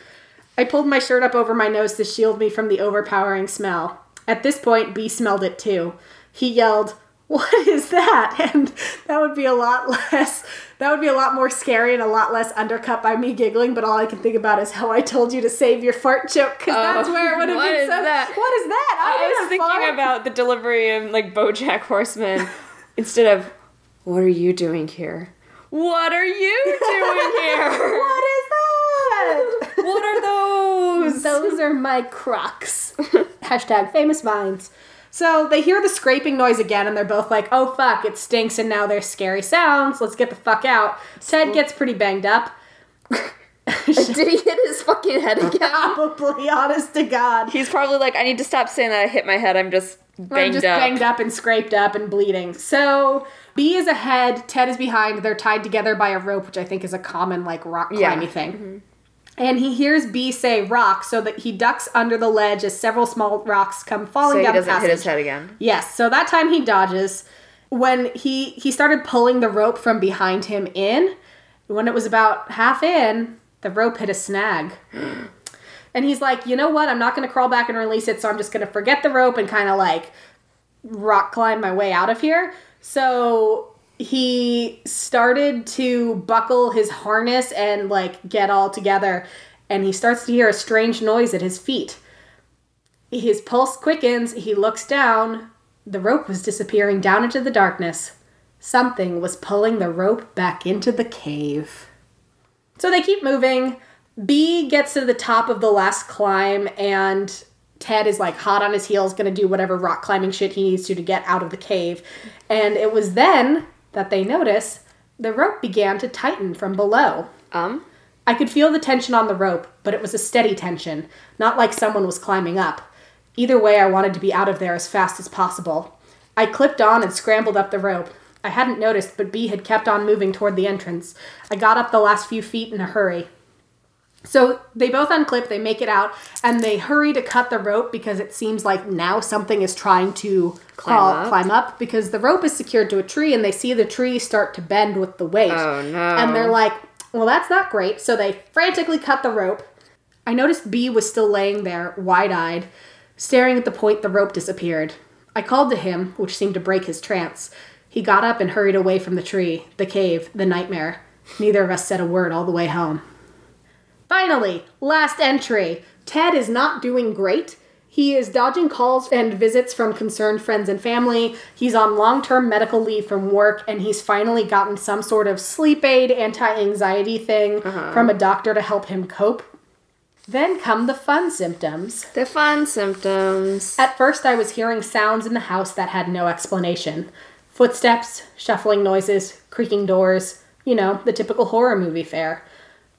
S1: I pulled my shirt up over my nose to shield me from the overpowering smell. At this point, B smelled it too. He yelled, What is that? [LAUGHS] And that would be a lot less, that would be a lot more scary and a lot less undercut by me giggling, but all I can think about is how I told you to save your fart joke, because oh, that's
S2: Oh,
S1: where it would have been
S2: is
S1: so.
S2: that?
S1: What is that?
S2: I
S1: didn't
S2: was thinking
S1: fart.
S2: about the delivery of like BoJack Horseman [LAUGHS] instead of "What are you doing here?" What are you doing here? [LAUGHS]
S1: What is that?
S2: what are those?
S1: Those are my crocs. [LAUGHS] Hashtag famous vines. So they hear the scraping noise again and they're both like, oh fuck, it stinks and now there's scary sounds. Let's get the fuck out. Ted gets pretty banged up.
S2: Did he [LAUGHS] hit his fucking head again?
S1: Probably, honest to God.
S2: He's probably like, I need to stop saying that I hit my head. I'm just banged
S1: I'm just
S2: up.
S1: banged up and scraped up and bleeding. So B is ahead, Ted is behind. They're tied together by a rope, which I think is a common like rock
S2: Yeah.
S1: climbing thing. Mm-hmm. And he hears B say rock, so that he ducks under the ledge as several small rocks come falling
S2: So he
S1: down the
S2: doesn't
S1: passage.
S2: hit his head again.
S1: Yes, so that time he dodges. When he he started pulling the rope from behind him in, when it was about half in, the rope hit a snag. [GASPS] And he's like, you know what? I'm not going to crawl back and release it, so I'm just going to forget the rope and kind of like rock climb my way out of here. So he started to buckle his harness and like get all together, and he starts to hear a strange noise at his feet. His pulse quickens, he looks down. The rope was disappearing down into the darkness. Something was pulling the rope back into the cave. So they keep moving. B gets to the top of the last climb, and Ted is like hot on his heels, gonna do whatever rock climbing shit he needs to to get out of the cave. And it was then that they notice the rope began to tighten from below.
S2: Um,
S1: I could feel the tension on the rope, but it was a steady tension, not like someone was climbing up. Either way, I wanted to be out of there as fast as possible. I clipped on and scrambled up the rope. I hadn't noticed, but B had kept on moving toward the entrance. I got up the last few feet in a hurry. So they both unclip, they make it out, and they hurry to cut the rope because it seems like now something is trying to
S2: Climb
S1: crawl,
S2: up?
S1: climb up because the rope is secured to a tree and they see the tree start to bend with the weight.
S2: Oh, no.
S1: And they're like, well, that's not great. So they frantically cut the rope. I noticed B was still laying there, wide eyed, staring at the point the rope disappeared. I called to him, which seemed to break his trance. He got up and hurried away from the tree, the cave, the nightmare. Neither of us said a word all the way home. Finally, last entry. Ted is not doing great. He is dodging calls and visits from concerned friends and family. He's on long term medical leave from work, and he's finally gotten some sort of sleep aid, anti anxiety thing uh-huh. from a doctor to help him cope. Then come the fun symptoms.
S2: the fun symptoms.
S1: At first, I was hearing sounds in the house that had no explanation footsteps, shuffling noises, creaking doors, you know, the typical horror movie fare.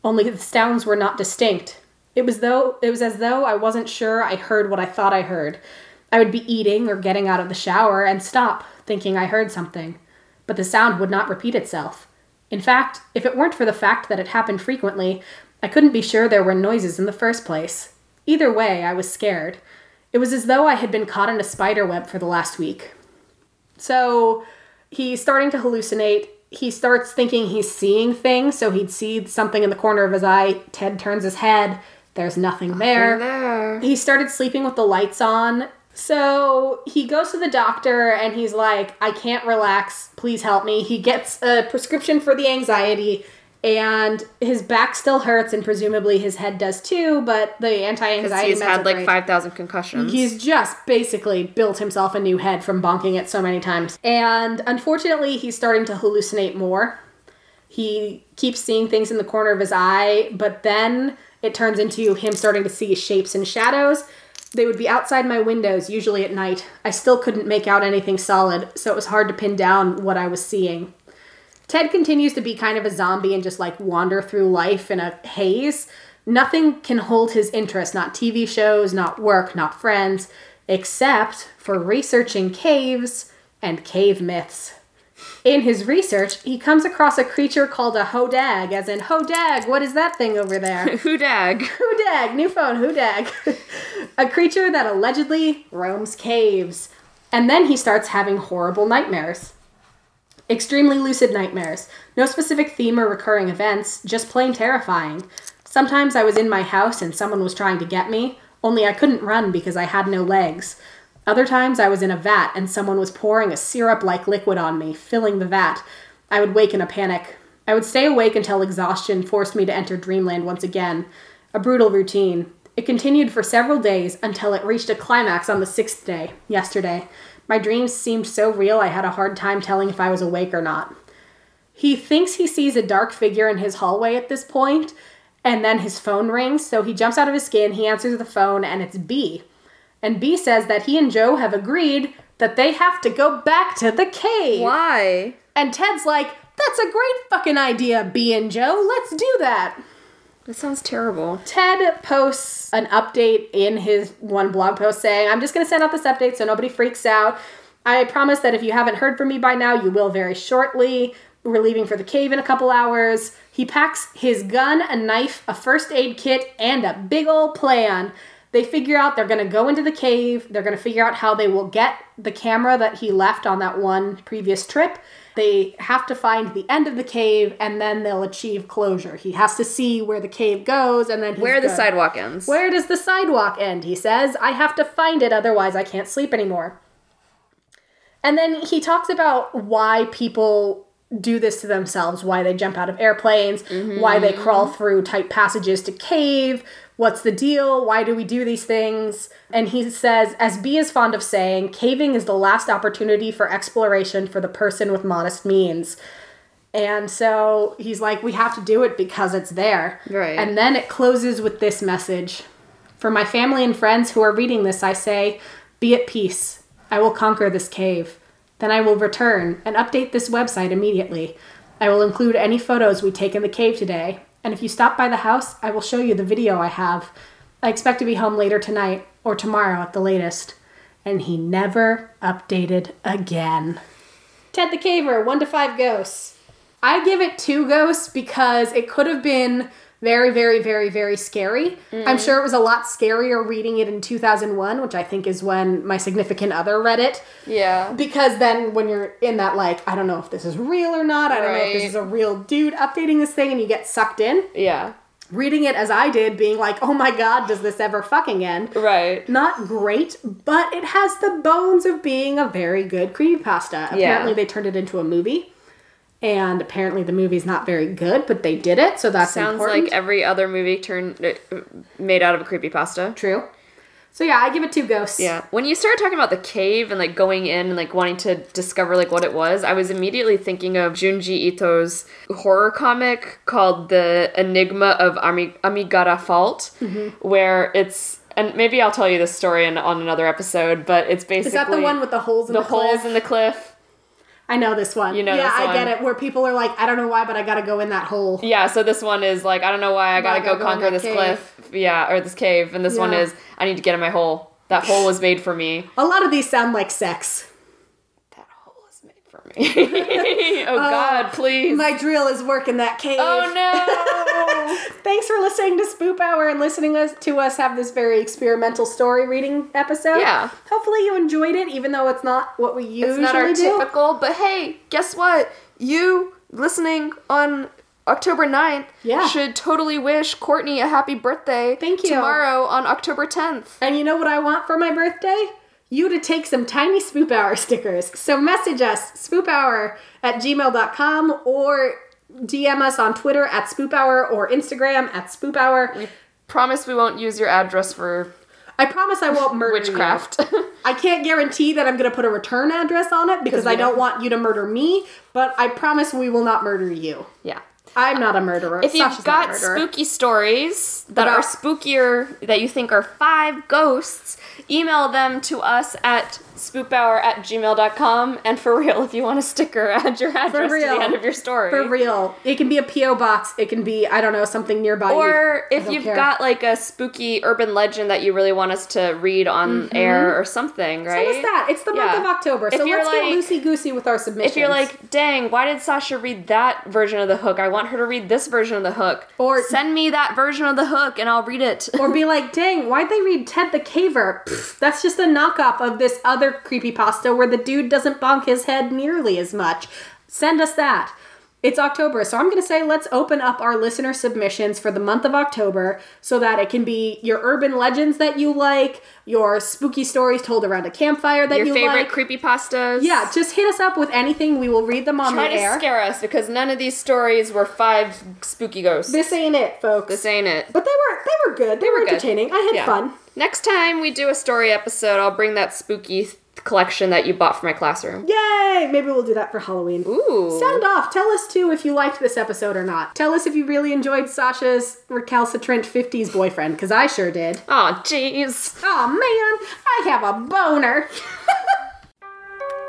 S1: Only the sounds were not distinct. It was though it was as though I wasn't sure I heard what I thought I heard. I would be eating or getting out of the shower and stop, thinking I heard something. But the sound would not repeat itself. In fact, if it weren't for the fact that it happened frequently, I couldn't be sure there were noises in the first place. Either way, I was scared. It was as though I had been caught in a spider web for the last week. So he's starting to hallucinate. He starts thinking he's seeing things, so he'd see something in the corner of his eye. Ted turns his head. There's nothing there.
S2: there.
S1: He started sleeping with the lights on. So he goes to the doctor and he's like, I can't relax. Please help me. He gets a prescription for the anxiety and his back still hurts and presumably his head does too, but the anti-anxiety
S2: He's had like
S1: great.
S2: 5,000 concussions.
S1: He's just basically built himself a new head from bonking it so many times. And unfortunately, he's starting to hallucinate more. He keeps seeing things in the corner of his eye, but then it turns into him starting to see shapes and shadows. They would be outside my windows, usually at night. I still couldn't make out anything solid, so it was hard to pin down what I was seeing. Ted continues to be kind of a zombie and just like wander through life in a haze. Nothing can hold his interest, not TV shows, not work, not friends, except for researching caves and cave myths. In his research, he comes across a creature called a hodag, as in hodag, what is that thing over there? [LAUGHS]
S2: Who dag?
S1: Hoodag, new phone, Hoodag. [LAUGHS] a creature that allegedly roams caves. And then he starts having horrible nightmares. Extremely lucid nightmares. No specific theme or recurring events, just plain terrifying. Sometimes I was in my house and someone was trying to get me, only I couldn't run because I had no legs. Other times I was in a vat and someone was pouring a syrup like liquid on me, filling the vat. I would wake in a panic. I would stay awake until exhaustion forced me to enter dreamland once again. A brutal routine. It continued for several days until it reached a climax on the sixth day, yesterday. My dreams seemed so real I had a hard time telling if I was awake or not. He thinks he sees a dark figure in his hallway at this point, and then his phone rings, so he jumps out of his skin, he answers the phone, and it's B. And B says that he and Joe have agreed that they have to go back to the cave.
S2: Why?
S1: And Ted's like, that's a great fucking idea, B and Joe. Let's do that.
S2: That sounds terrible.
S1: Ted posts an update in his one blog post saying, I'm just going to send out this update so nobody freaks out. I promise that if you haven't heard from me by now, you will very shortly. We're leaving for the cave in a couple hours. He packs his gun, a knife, a first aid kit, and a big old plan. They figure out they're going to go into the cave. They're going to figure out how they will get the camera that he left on that one previous trip. They have to find the end of the cave and then they'll achieve closure. He has to see where the cave goes and then
S2: Where the
S1: good.
S2: sidewalk ends.
S1: Where does the sidewalk end? He says, I have to find it, otherwise, I can't sleep anymore. And then he talks about why people do this to themselves, why they jump out of airplanes, why they mm-hmm. crawl through tight passages to cave, what's the deal, why do we do these things? And he says, as B is fond of saying, caving is the last opportunity for exploration for the person with modest means. And so he's like, we have to do it because it's there.
S2: Right.
S1: And then it closes with this message For my family and friends who are reading this, I say, be at peace. I will conquer this cave. Then I will return and update this website immediately. I will include any photos we take in the cave today. And if you stop by the house, I will show you the video I have. I expect to be home later tonight or tomorrow at the latest. And he never updated again. Ted the Caver, one to five ghosts. I give it two ghosts because it could have been Very, very, very, very scary.
S2: Mm.
S1: I'm sure it was a lot scarier reading it in 2001, which I think is when my significant other read it.
S2: Yeah.
S1: Because then when you're in that, like, I don't know if this is real or not, I don't know if this is a real dude updating this thing, and you get sucked in.
S2: Yeah.
S1: Reading it as I did, being like, oh my god, does this ever fucking end?
S2: Right.
S1: Not great, but it has the bones of being a very good creepypasta. Apparently, they turned it into a movie. And apparently, the movie's not very good, but they did it, so that's
S2: Sounds
S1: important.
S2: like every other movie turned uh, made out of a creepy pasta.
S1: True. So yeah, I give it two ghosts.
S2: Yeah. When you started talking about the cave and like going in and like wanting to discover like what it was, I was immediately thinking of Junji Ito's horror comic called The Enigma of Ami- Amigara Fault,
S1: Mm-hmm.
S2: where it's and maybe I'll tell you this story in, on another episode, but it's basically
S1: Is that the one with the holes in
S2: the
S1: the,
S2: holes
S1: cliff?
S2: in the cliff.
S1: I know this one.
S2: You know
S1: yeah, I get it. Where people are like, I don't know why, but I gotta go in that hole.
S2: Yeah, so this one is like I don't know why I gotta go
S1: gotta go in
S2: conquer this
S1: cave.
S2: cliff. Yeah, or this cave, and this one is I need to get in my hole. That hole was made for me.
S1: A lot of these sound like sex.
S2: That hole is made for me. [LAUGHS] oh God, oh, please.
S1: My drill is working that cave.
S2: oh no. [LAUGHS]
S1: Thanks for listening to Spoop Hour and listening to us have this very experimental story reading episode.
S2: Yeah.
S1: Hopefully you enjoyed it, even though it's not what we usually
S2: it's not our
S1: do.
S2: typical, but hey, guess what? You listening on October 9th
S1: Yeah.
S2: should totally wish Courtney a happy birthday.
S1: Thank you.
S2: Tomorrow on October 10th.
S1: And you know what I want for my birthday? You to take some tiny Spoop Hour stickers. So message us, spoophour at gmail.com, or DM us on Twitter at Spoop Hour or Instagram at Spoop Hour.
S2: We promise we won't use your address for
S1: I promise I won't murder you.
S2: witchcraft. [LAUGHS]
S1: I can't guarantee that I'm going to put a return address on it because I don't
S2: don't-
S1: want you to murder me, but I promise we will not murder you.
S2: yeah.
S1: I'm not a murderer.
S2: If you've
S1: Sasha's
S2: got spooky stories that are spookier, that you think are five ghosts, email them to us at spoophour at gmail.com. And for real, if you want a sticker, [LAUGHS] add your address to the end of your story.
S1: For real. It can be a P.O. box. It can be, I don't know, something nearby.
S2: Or if you've
S1: care.
S2: got like a spooky urban legend that you really want us to read on mm-hmm. air or something, right?
S1: Send us that. It's the month
S2: Yeah.
S1: of October, so let's get
S2: like-
S1: loosey goosey with our submissions.
S2: If you're like, dang, why did Sasha read that version of the hook? I want her to read this version of the hook.
S1: Or-
S2: send me that version of the hook and I'll read it.
S1: or be [LAUGHS] like, dang, why'd they read Ted the Caver? Pfft, that's just a knockoff of this other creepypasta where the dude doesn't bonk his head nearly as much. Send us that. It's October, so I'm going to say let's open up our listener submissions for the month of October so that it can be your urban legends that you like, your spooky stories told around a campfire that
S2: Your
S1: you like.
S2: favorite creepypastas.
S1: yeah, just hit us up with anything. We will read them on
S2: Try
S1: the
S2: to
S1: air.
S2: scare us because none of these stories were five spooky ghosts.
S1: This ain't it, folks.
S2: This ain't it.
S1: but they were they were good. They, were,
S2: good.
S1: entertaining. I had
S2: Yeah.
S1: fun.
S2: Next time we do a story episode, I'll bring that spooky collection that you bought for my classroom.
S1: Yay! Maybe we'll do that for Halloween.
S2: Ooh.
S1: Sound off. Tell us too if you liked this episode or not. Tell us if you really enjoyed Sasha's recalcitrant 50s boyfriend, because I sure did.
S2: Oh, jeez.
S1: Oh man, I have a boner. [LAUGHS]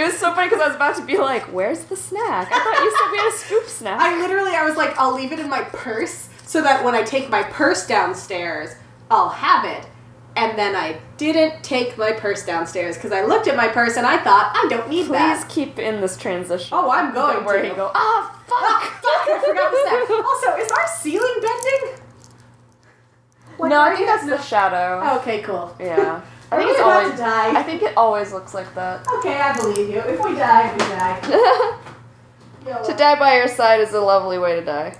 S2: It was so funny because I was about to be like, where's the snack? I thought you said we had a scoop snack.
S1: I literally, I was like, I'll leave it in my purse so that when I take my purse downstairs, I'll have it. And then I didn't take my purse downstairs because I looked at my purse and I thought, I don't need
S2: Please
S1: that.
S2: keep in this transition.
S1: Oh, I'm going
S2: Where
S1: to.
S2: you go, ah,
S1: Ah,
S2: fuck.
S1: fuck, I forgot the snack. Also, is our ceiling bending? [LAUGHS] Like,
S2: no, I think that's the shadow.
S1: Okay, cool.
S2: Yeah. I think it's always.
S1: to die?
S2: I think it always looks like that.
S1: Okay, I believe you. If we die, we die. [LAUGHS]
S2: To die by your side is a lovely way to die.